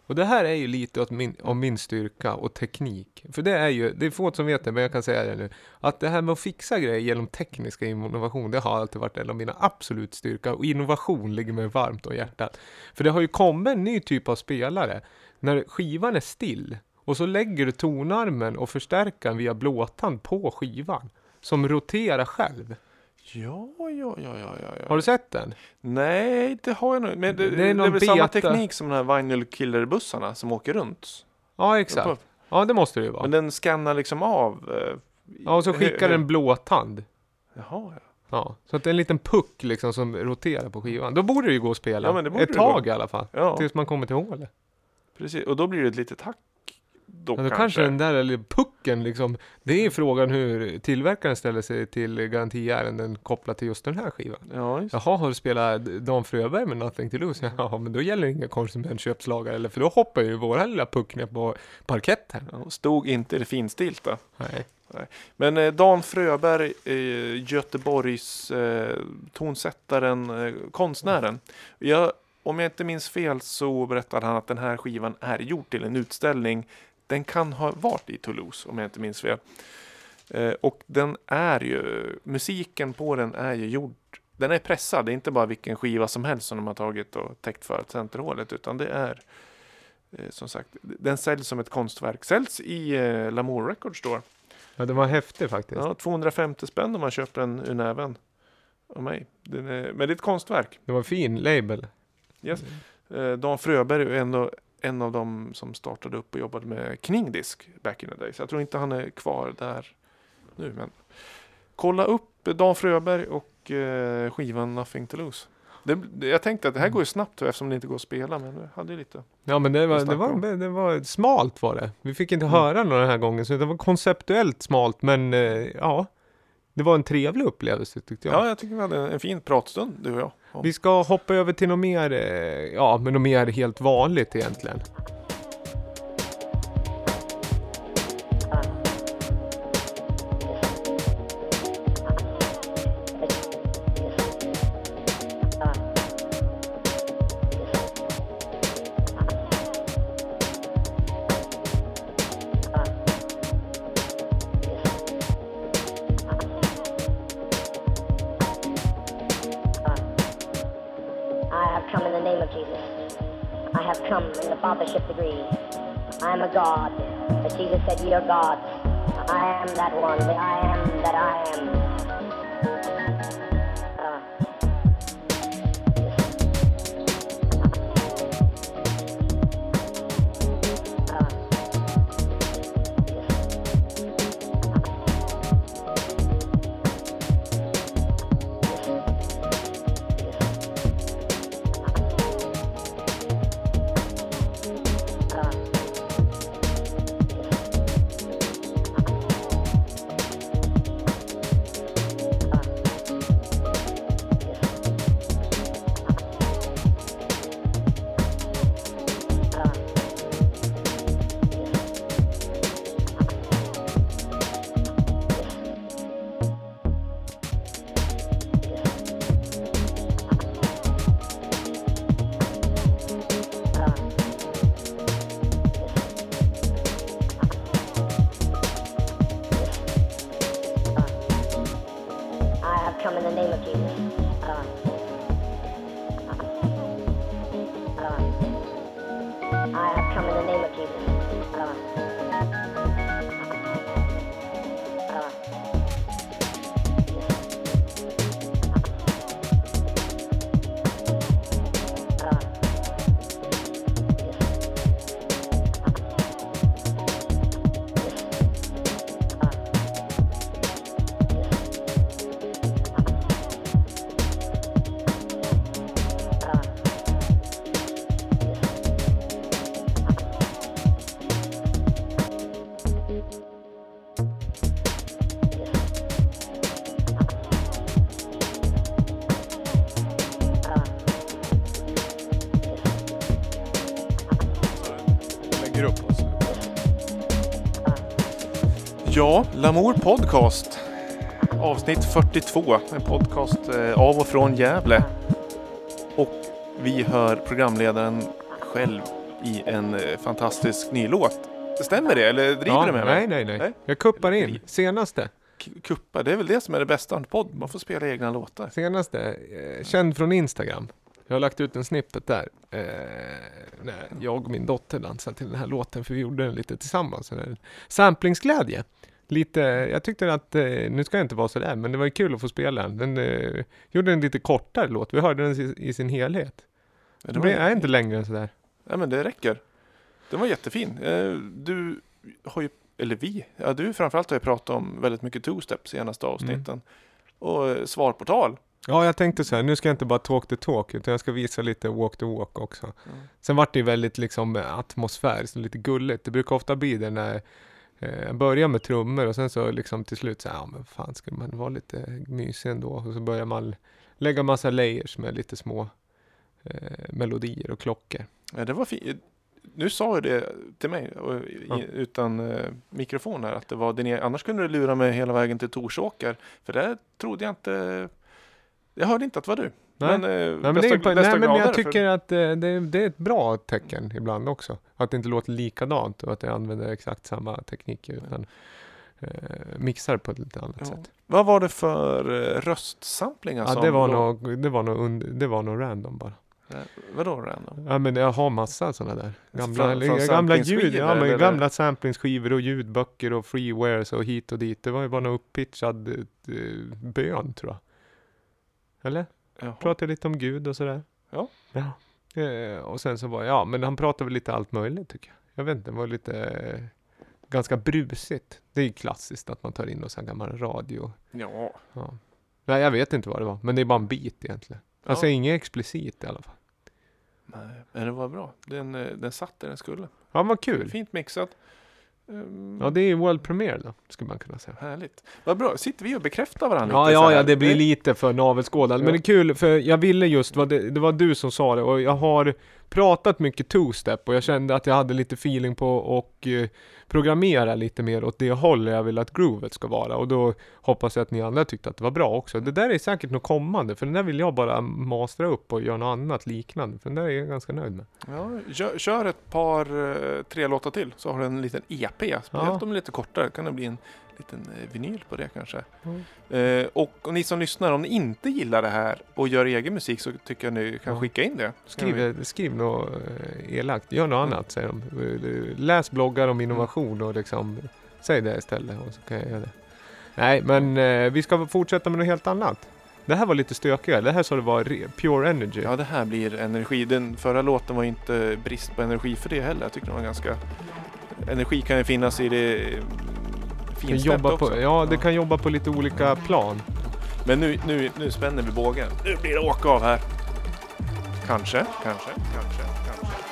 Och det här är ju lite åt min, om min styrka och teknik. För det är ju, det är få som vet det, men jag kan säga det nu. Att det här med att fixa grejer genom tekniska innovation, det har alltid varit en av mina absolut styrka. Och innovation ligger mig varmt om hjärtat. För det har ju kommit en ny typ av spelare. När skivan är still och så lägger du tonarmen och förstärkaren via blåtand på skivan. Som roterar själv. Ja, ja, ja, ja, ja. Har du sett den? Nej, det har jag nog Men det, Det det är är, någon väl samma teknik som den här Vinyl Killer-bussarna som åker runt. Ja, exakt. Ja, det måste det ju vara. Men den skannar liksom av. Eh, Ja, och så skickar den blåtand. Jaha, ja. Ja, så att det är en liten puck liksom som roterar på skivan. Då borde det ju gå att spela. Ja, men det borde ett det tag gå. i alla fall. Ja, Tills man kommer till hålet. precis. Och då blir det ett litet hack då, Ja, då kanske. kanske den där eller pucken liksom. Det är frågan hur tillverkaren ställer sig till garantiärenden kopplat till just den här skivan. Ja, just. Jaha, har du spelat Dan Fröberg med Nothing to lose? Ja, men då gäller inga konsumentköpslagar eller för då hoppar ju våra lilla puck ner på parketten. Ja, stod inte det finstilta. Nej. Men eh, Dan Fröberg, eh, Göteborgs eh, tonsättaren, eh, konstnären. Jag, om jag inte minns fel så berättade han att den här skivan är gjord till en utställning. Den kan ha varit i Toulouse om jag inte minns fel. Eh, och den är ju, musiken på den är ju gjord, den är pressad. Det är inte bara vilken skiva som helst som de har tagit och täckt för centerhålet utan det är eh, som sagt, den säljs som ett konstverk. Säljs i eh, Lamour Records Store. Ja, den var häftig faktiskt. Ja, 250 spänn om man köper den ur näven. Av mig. Är, men det är ett konstverk. Det var fin label. Yes. Eh, Dan Fröberg är ändå en av dem som startade upp och jobbade med Kningdisk back in the days. Jag tror inte han är kvar där nu. Men kolla upp Dan Fröberg och eh, skivan Nothing to lose. Det, jag tänkte att det här går ju snabbt eftersom det inte går att spela. Men det hade ju lite. Ja men det var, det var, det var smalt var det. Vi fick inte Mm. höra något den här gången så det var konceptuellt smalt men eh, ja. Det var en trevlig upplevelse tyckte jag. Ja, jag tycker vi hade en, fin pratstund du och jag. Vi ska hoppa över till något mer, eh, ja men något mer helt vanligt egentligen. Lamour Podcast. Avsnitt 42. En podcast eh, av och från Gävle. Och vi hör programledaren själv i en eh, fantastisk ny låt. Stämmer det? Eller driver Ja, du med mig? nej, nej, nej? Jag kuppar in. Senaste. K- Kuppa, det är väl det som är det bästa en podd. Man får spela egna låtar. Senaste. Eh, känd från Instagram. Jag har lagt ut en snippet där. Eh, när jag och min dotter dansade till den här låten för vi gjorde den lite tillsammans. Samplingsglädje. Lite, jag tyckte att, eh, nu ska jag inte vara sådär, men det var ju kul att få spela den. Den eh, gjorde en lite kortare låt. Vi hörde den i, i sin helhet. Det Det var, är inte längre än sådär. ja, men det räcker. Den var jättefin. Eh, Du har ju, eller vi, ja du framförallt har ju pratat om väldigt mycket two-step senaste avsnitten. Och eh, svar på tal. Ja, jag tänkte så här, nu ska jag inte bara talk the talk, utan jag ska visa lite walk the walk också. Mm. Sen vart det ju väldigt liksom atmosfäriskt och lite gulligt. Det brukar ofta bli det när eh, jag börjar med trummor och sen så liksom till slut så här, ja men fan ska man vara lite mysig ändå? Och så börjar man lägga massa layers med lite små eh, melodier och klockor. Ja, det var fint. Nu sa du det till mig och, Ja. utan eh, mikrofon här att det var ni, annars kunde du lura mig hela vägen till Torsåker. För det trodde jag inte. Jag hörde inte att det var du. Nej. Men, eh, Nej, men, bästa, på- nej, men jag tycker att eh, det, det är ett bra tecken ibland också. Att det inte låter likadant och att jag använder exakt samma tekniker utan eh, mixar på ett lite annat Ja. sätt. Vad var det för uh, röstsamplingar Ja, som det var låg- nog, det var nog, und, det var nog random bara. Eh, Vadå random? Ja men jag har massa sådana där. Gamla, Från- från gamla ljud, ja men eller? gamla samplingsskivor och ljudböcker och freewares och hit och dit. Det var ju bara någon upppitchad eh, bön tror jag. Eller? Jaha. Pratade lite om Gud och sådär. Ja. ja. Eh, och sen så var ja men han pratade väl lite allt möjligt tycker jag. Jag vet inte, det var lite eh, ganska brusigt. Det är ju klassiskt att man tar in någon sån gammal radio. Ja. Ja. Nej jag vet inte vad det var, men det är bara en bit egentligen. Alltså Ja. inget explicit i alla fall. Nej, men det var bra. Den, eh, den satt där den skulle. Ja vad kul. Fint mixat. Ehm, Ja det är World Premiere då, skulle man kunna säga. Härligt. Vad bra. Sitter vi och bekräftar varandra Ja, lite ja, ja, det blir lite för navelskådande. Men Ja. det är kul, för jag ville just, det var du som sa det och jag har pratat mycket two-step och jag kände att jag hade lite feeling på att eh, programmera lite mer åt det hållet jag vill att groovet ska vara. Och då hoppas jag att ni andra tyckte att det var bra också. Det där är säkert något kommande, för den där vill jag bara mastra upp och göra något annat liknande. För den där är jag ganska nöjd med. Ja, kör, ett par, eh, tre låtar till så har du en liten EP. Speciellt Ja. om lite kortare kan det bli en liten eh, vinyl på det kanske. Mm. Eh, och, och ni som lyssnar, om ni inte gillar det här och gör egen musik så tycker jag ni kan skicka in det. Skriv, skriv något eh, elakt, gör något annat säger de. Läs bloggar om innovation och liksom, säg det istället och så kan jag göra det. Nej, men eh, vi ska fortsätta med något helt annat. Det här var lite stökigare, det här så det var re- pure energy. Ja, det här blir energi. Den förra låten var inte brist på energi för det heller. Jag tycker den var ganska... Energi kan ju finnas i det finstämt jobba också. på, ja, det kan jobba på lite olika plan. Men nu, nu, nu spänner vi bågen. Nu blir det åka av här. Kanske, kanske, kanske, kanske.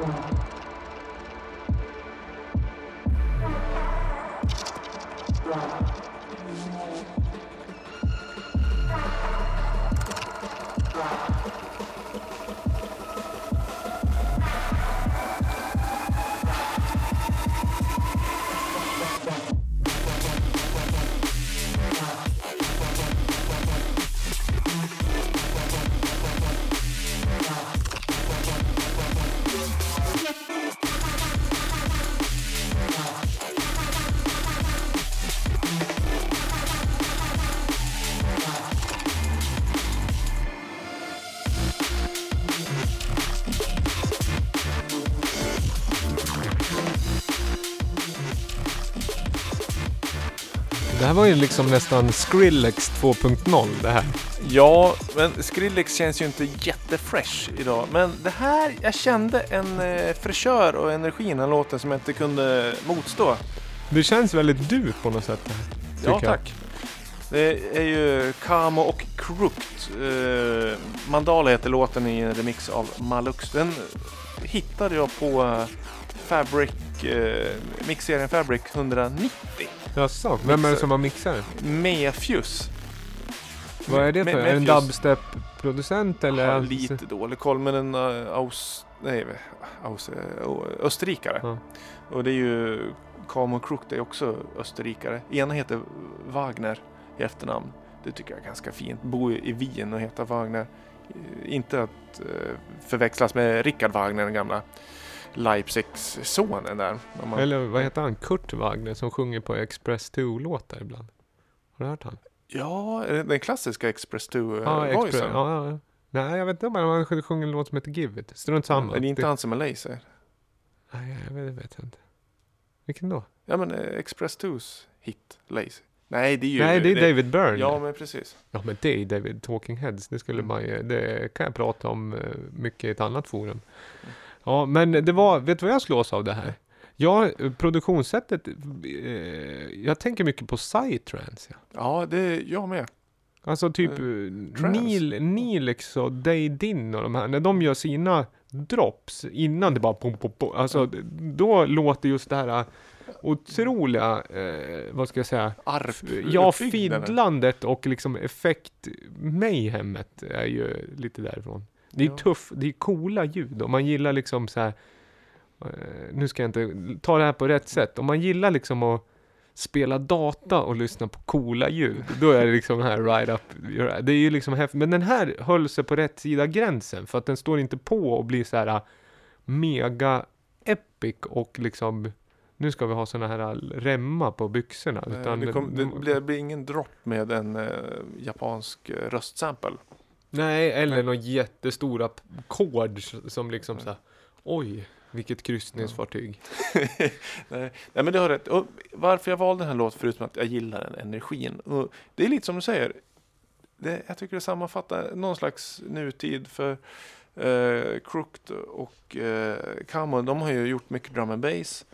Det här var ju liksom nästan Skrillex 2.0 det här. Ja, men Skrillex känns ju inte jättefresh idag. Men det här, jag kände en eh, fräschör och energi i den här låten som jag inte kunde motstå. Det känns väldigt du på något sätt. Ja, jag. tack. Det är ju Kamo och Crooked. Eh, Mandala heter låten i en remix av Malux. Den hittade jag på eh, Fabric, eh, mixserien Fabric 190. Jaså, vem är det som har mixat den? Mefjus. Vad är det Me- för? Är det en dubstep-producent eller? Har lite dålig koll, men en uh, aus, nej, aus, uh, österrikare. Ja. Och det är ju Kamo Crook, det är också österrikare. Ena heter Wagner i efternamn. Det tycker jag är ganska fint. Bo i Wien och heta Wagner. Eh, Inte att eh, förväxlas med Richard Wagner, den gamla Leipzigs-sonen där. Man- Eller vad heter han? Kurt Wagner som sjunger på Express 2-låtar ibland. Har du hört han? Ja, eh, den klassiska Express Ja, 2-voicen. Express, ja, ja, ja. Nej, jag vet inte om han sjunger en låt som heter Give It. Strunt samma. Men det är inte Det- han som är laser. Nej, jag vet, vet inte. Vilken då? Ja men eh, Express 2s hit, Lazy. Nej det är ju... Nej, det är David Byrne. Ja men precis. Ja, men det är David Talking Heads. Det skulle Mm. man ju, det kan jag prata om eh, mycket i ett annat forum. Mm. Ja, men det var, vet du vad jag slås av det här? Ja, produktionssättet, eh, jag tänker mycket på psytrance. Ja. Ja det jag med. Alltså typ Eh, eh. Neil, Neelix och Day Din och de här, när de gör sina drops innan det bara pom, pom, pom, alltså då låter just det här otroliga, eh, vad ska jag säga, Arp. ja fiddlandet och liksom effekt mayhemmet är ju lite därifrån. Det är Ja. tuff, det är coola ljud och man gillar liksom så här. eh, nu ska jag inte ta det här på rätt sätt. Om man gillar liksom att spela data och lyssna på coola ljud, då är det liksom här right up. Det är ju liksom häftigt. Men den här höll sig på rätt sida gränsen för att den står inte på och blir så här uh, mega epic och liksom nu ska vi ha såna här remma på byxorna. Eh, Utan det, kom, det, blir, det blir ingen dropp med en eh, japansk eh, röstsample. Nej, eller några jättestora chords som liksom så här, oj, vilket kryssningsfartyg. Nej, nej men du har rätt. Och varför jag valde den här låten förutom att jag gillar den energin. Och det är lite som du säger. Det, jag tycker det sammanfattar någon slags nutid för eh, Crooked och eh, Camo. De har ju gjort mycket drum and bass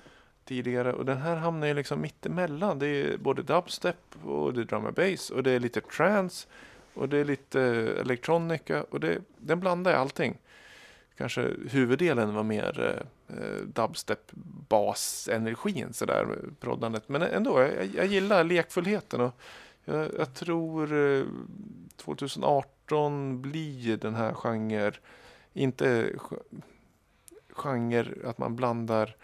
tidigare. Och den här hamnar ju liksom mittemellan. Det är både dubstep och det är drum and bass. Och det är lite trance. Och det är lite eh, elektronika. Och det, den blandar i allting. Kanske huvuddelen var mer eh, eh dubstep basenergin sådär proddandet. Men ändå, jag, jag gillar lekfullheten och jag, jag tror eh, 2018 blir den här genren, inte genre att man blandar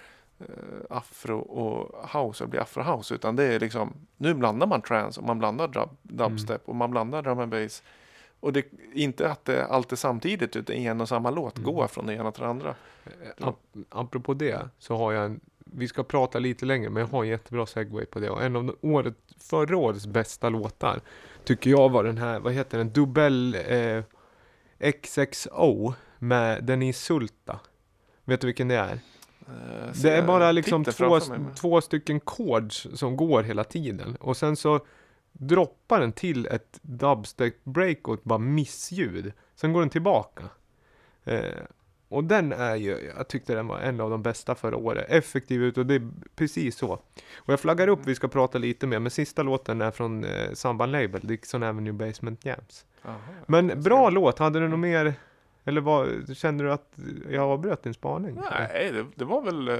afro och house och blir afro house utan det är liksom nu blandar man trance och man blandar dub, dubstep och man blandar drum and bass och det inte att det allt är samtidigt utan en och samma låt Mm. går från det ena till det andra. Eh, ap- apropå det så har jag en, vi ska prata lite längre men jag har en jättebra segway på det och en av året, förra årets bästa låtar tycker jag var den här, vad heter den, Dubbel eh, XXO med Denise Sulta. Vet du vilken det är? Eh, Det är bara liksom två, två stycken chords som går hela tiden. Och sen så droppar den till ett dubstep breakout, bara missljud. Sen går den tillbaka. Eh, och den är ju, jag tyckte den var en av de bästa förra året. Effektiv ut och det är precis så. Och jag flaggar upp, vi ska prata lite mer, men sista låten är från eh, Samban Label, Dixon Avenue Basement Jams. Jaha, Men bra låt, hade du något mer? Eller vad, kände du att jag avbröt din spaning? Nej, det, det var väl eh,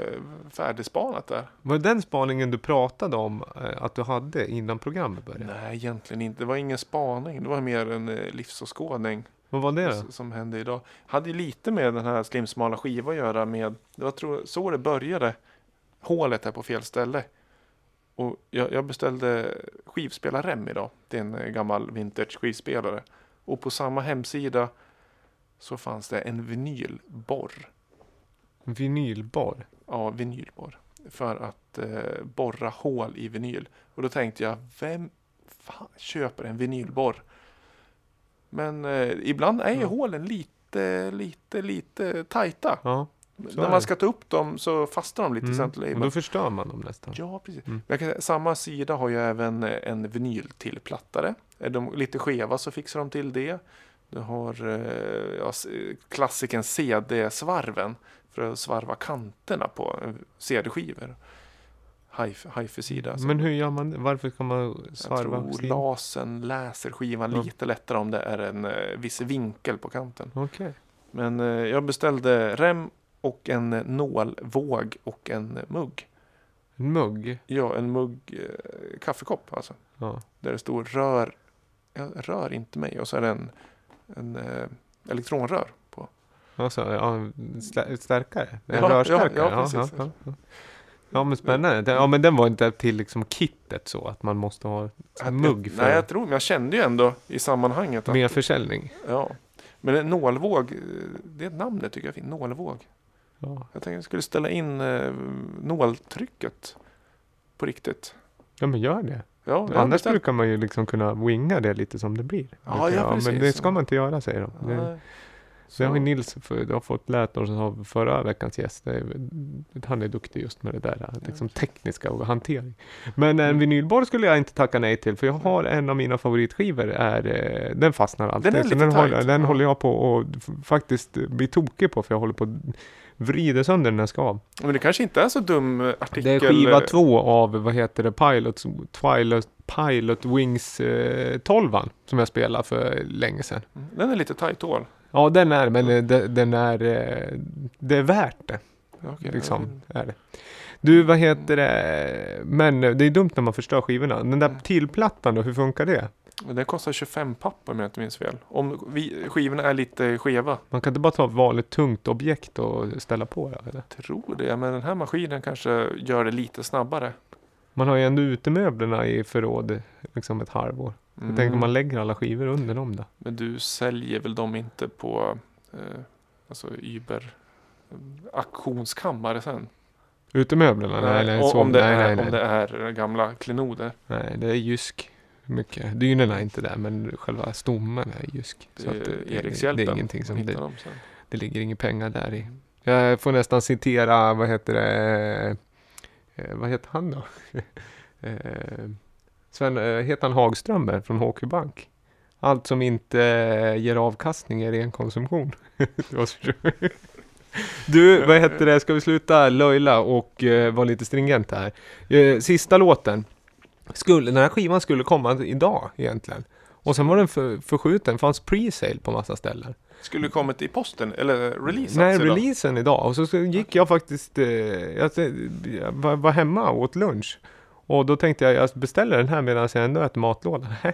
färdigspanat där. Var det den spaningen du pratade om eh, att du hade innan programmet började? Nej, egentligen inte. Det var ingen spaning. Det var mer en eh, livsåskådning Vad var det då? som hände idag. Hade ju lite med den här slimsmala skiva att göra med, det var tror, så det började. Hålet är på fel ställe. Och jag, jag beställde skivspelarrem idag. Det är en gammal vintage skivspelare. Och på samma hemsida så fanns det en vinylborr. Vinylbar. Ja, vinylborr. För att eh, borra hål i vinyl. Och då tänkte jag, vem fan köper en vinylborr? Men eh, ibland är ju Ja. hålen lite, lite, lite tajta. Ja, När är man ska ta upp dem så fastnar de lite i mm. center och då förstör man dem nästan. Ja, precis. Mm. Säga, samma sida har ju även eh, en vinyltillplattare. Är de lite skeva så fixar de till det. Du har eh, ja, klassiken CD-svarven för att svarva kanterna på eh, CD-skivor. hi- hi-fi-sida. alltså. Men hur gör man det? Varför kan man jag svarva? tror sin- lasern läser skivan Ja. lite lättare om det är en eh, viss vinkel på kanten. Okej. Men eh, jag beställde rem och en nålvåg och en mugg. En mugg? Ja, en mugg, eh, kaffekopp alltså. Ja. Där det står rör, ja, rör inte mig och så är det en, en eh, elektronrör på. Alltså, ja, stä- stärkare? En Ja, rörstärkare? ja, ja, precis. Ja, ja, ja, men spännande. Den- Ja, men den var inte till liksom kittet så att man måste ha en mugg för Nej, jag tror, men jag kände ju ändå i sammanhanget att, mer försäljning. ja. Men en nålvåg, eh, det namnet tycker jag är fint, nålvåg. Ja. Jag tänkte jag skulle ställa in eh, nåltrycket på riktigt. ja, men gör det. Ja, Annars brukar man ju liksom kunna winga det lite som det blir. Ja, ja, jag. Men precis. det ska man inte göra säger de. Det, så det har Nils för, du har fått lärt oss av förra veckans gäst. Han är duktig just med det där liksom, tekniska och hantering. Men en Mm. vinylborr skulle jag inte tacka nej till. För jag har en av mina favoritskivor. Är, eh, den fastnar alltid. Den är lite den, håller, den håller jag på att faktiskt bli tokig på. För jag håller på vrida sönder den jag ska. Men det kanske inte är så dum eh, artikel. Det är skiva två av, vad heter det, Pilot, Twilight, Pilot Wings eh, 12 som jag spelade för länge sedan. Den är lite tight hål. Ja, den är, men de- den är, eh, det är värt det. Okej. Liksom, är det. Du, vad heter det, men det är dumt när man förstör skivorna. Den där Mm. tillplattan då, hur funkar det? Den kostar 25 papp om jag inte minns fel. Om vi, skivorna är lite skeva. Man kan inte bara ta ett vanligt tungt objekt och ställa på det, eller? Tror det, men den här maskinen kanske gör det lite snabbare. Man har ju ändå utemöblerna i förråd liksom ett halvår. Jag Mm. tänker om man lägger alla skivor under dem då. Men du säljer väl dem inte på eh, alltså Uber eh, auktionskammare sen? Utemöblerna? Nej, nej, så, om, det nej, är, nej, nej. om det är gamla klenoder. Nej, det är jysk. Mycket. Dynorna är inte där, men själva stommen är jysk. Det är det, det, Erikshjälpen. det är ingenting som... Det, dem sen. det ligger inga pengar där i. Jag får nästan citera, vad heter det, eh, vad heter han då? eh, Sven, eh, heter han Hagströmer från HQ Bank? Allt som inte ger avkastning är ren konsumtion. Du, vad heter det, ska vi sluta löjla och eh, vara lite stringent här? Eh, sista låten. Skulle, den här skivan skulle komma idag egentligen. Och sen var den för, förskjuten, fanns pre-sale på massa ställen. Skulle kommit i posten eller releasats Nej, idag? releasen idag. Och så, så gick jag faktiskt, eh, jag, jag var, var hemma och åt lunch. Och då tänkte jag, jag beställer den här medan jag ändå äter matlådan.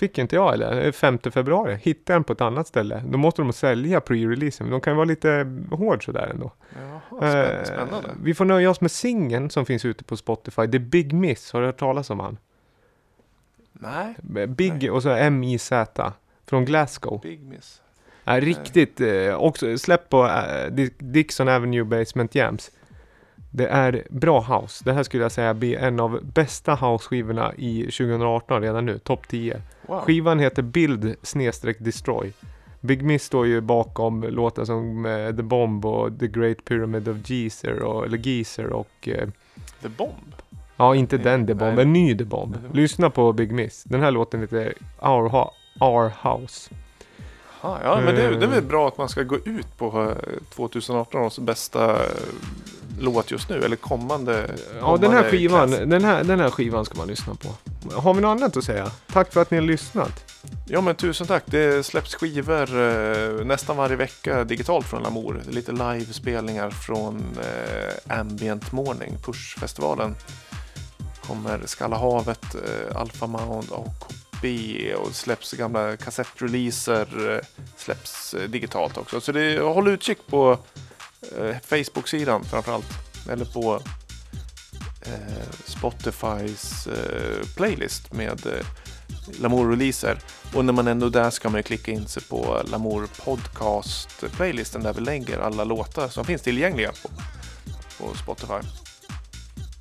Fick inte jag eller? Det är 5 februari. Hittade den på ett annat ställe. Då måste de sälja pre-releasen. De kan vara lite hård sådär ändå. Jaha, spänn- Eh, spännande. vi får nöja oss med singeln som finns ute på Spotify. The Big Miss. Har du hört talas om han? Nej, Big Nej. och så M-I-Z. Från Glasgow. Big Miss. Ja, riktigt. Eh, också släpp på eh, Di- Dixon Avenue Basement Jams. Det är bra house. Det här skulle jag säga blir en av bästa house-skivorna i 2018 redan nu. Topp 10. Wow. Skivan heter Build Destroy. Big Miss står ju bakom låtar som eh, The Bomb och The Great Pyramid of Geezer och, eller Geezer och eh, The Bomb. ja, inte Nej, den The Bomb, nej. en ny The Bomb. Nej, Lyssna på Big Miss. Den här låten heter Our, Our House. Ah, ja, men det, det är Eh. väl bra att man ska gå ut på eh, 2018 års bästa eh, låt just nu, eller kommande. Ja, den här skivan, klass. den här, den här skivan ska man lyssna på. Har vi något annat att säga? Tack för att ni har lyssnat. Ja, men tusen tack. Det släpps skivor eh, nästan varje vecka digitalt från Lamour. Lite livespelningar från eh, Ambient Morning, Push-festivalen. Kommer Skalla havet, eh, Alpha Mound och KB och släpps gamla kassettreleaser eh, släpps eh, digitalt också. Så det, håll utkik på Facebook-sidan framförallt. Eller på eh, Spotifys eh, playlist med eh, Lamour-releaser. Och när man ändå är där ska man ju klicka in sig på Lamour Podcast-playlisten där vi lägger alla låtar som finns tillgängliga på, på Spotify.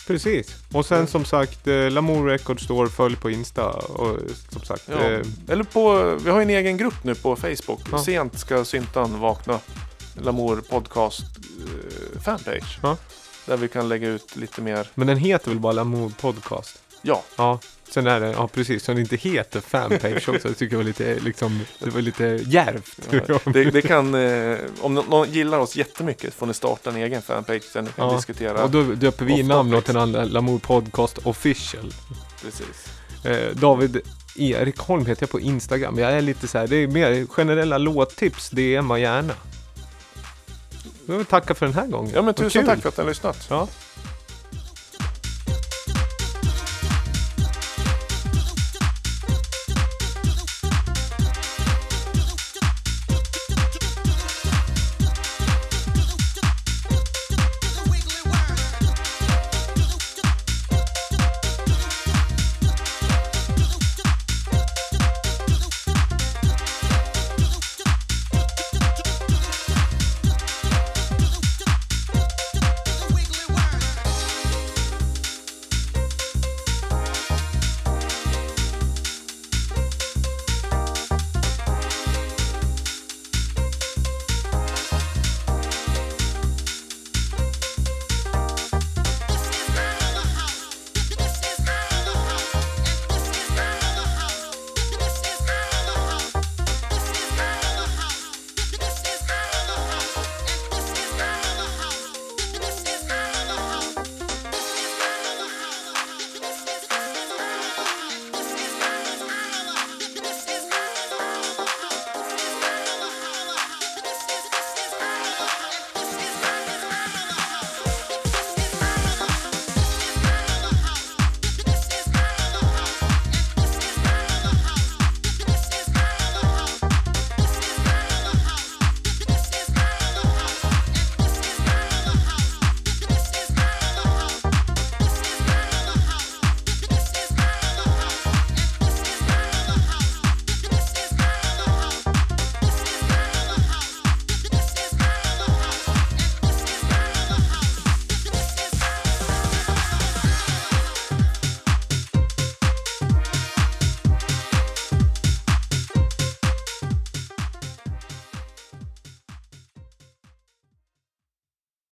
Precis. Och sen som sagt, eh, Lamour Records Store, följ på Insta. Och som sagt, Ja. eh, Eller på, vi har ju en egen grupp nu på Facebook. Ja. Sent ska syntan vakna. Lamour Podcast eh, fanpage. Ja. Där vi kan lägga ut lite mer. men den heter väl bara Lamour Podcast? Ja, Ja, Sen är det, ja precis, så det inte heter fanpage också. Det tycker jag var lite, liksom, det var lite djärvt. Ja, det, det kan, eh, om nå- någon gillar oss jättemycket får ni starta en egen fanpage ni kan Ja, diskutera. Och då döper vi namn åt den andra, Lamour Podcast Official. Precis. Eh, David Erik Holm heter jag på Instagram. Jag är lite så här, det är mer generella låttips, DMa gärna. Jag vill tacka för den här gången. Ja men tusen tack för att ni har lyssnat. Ja,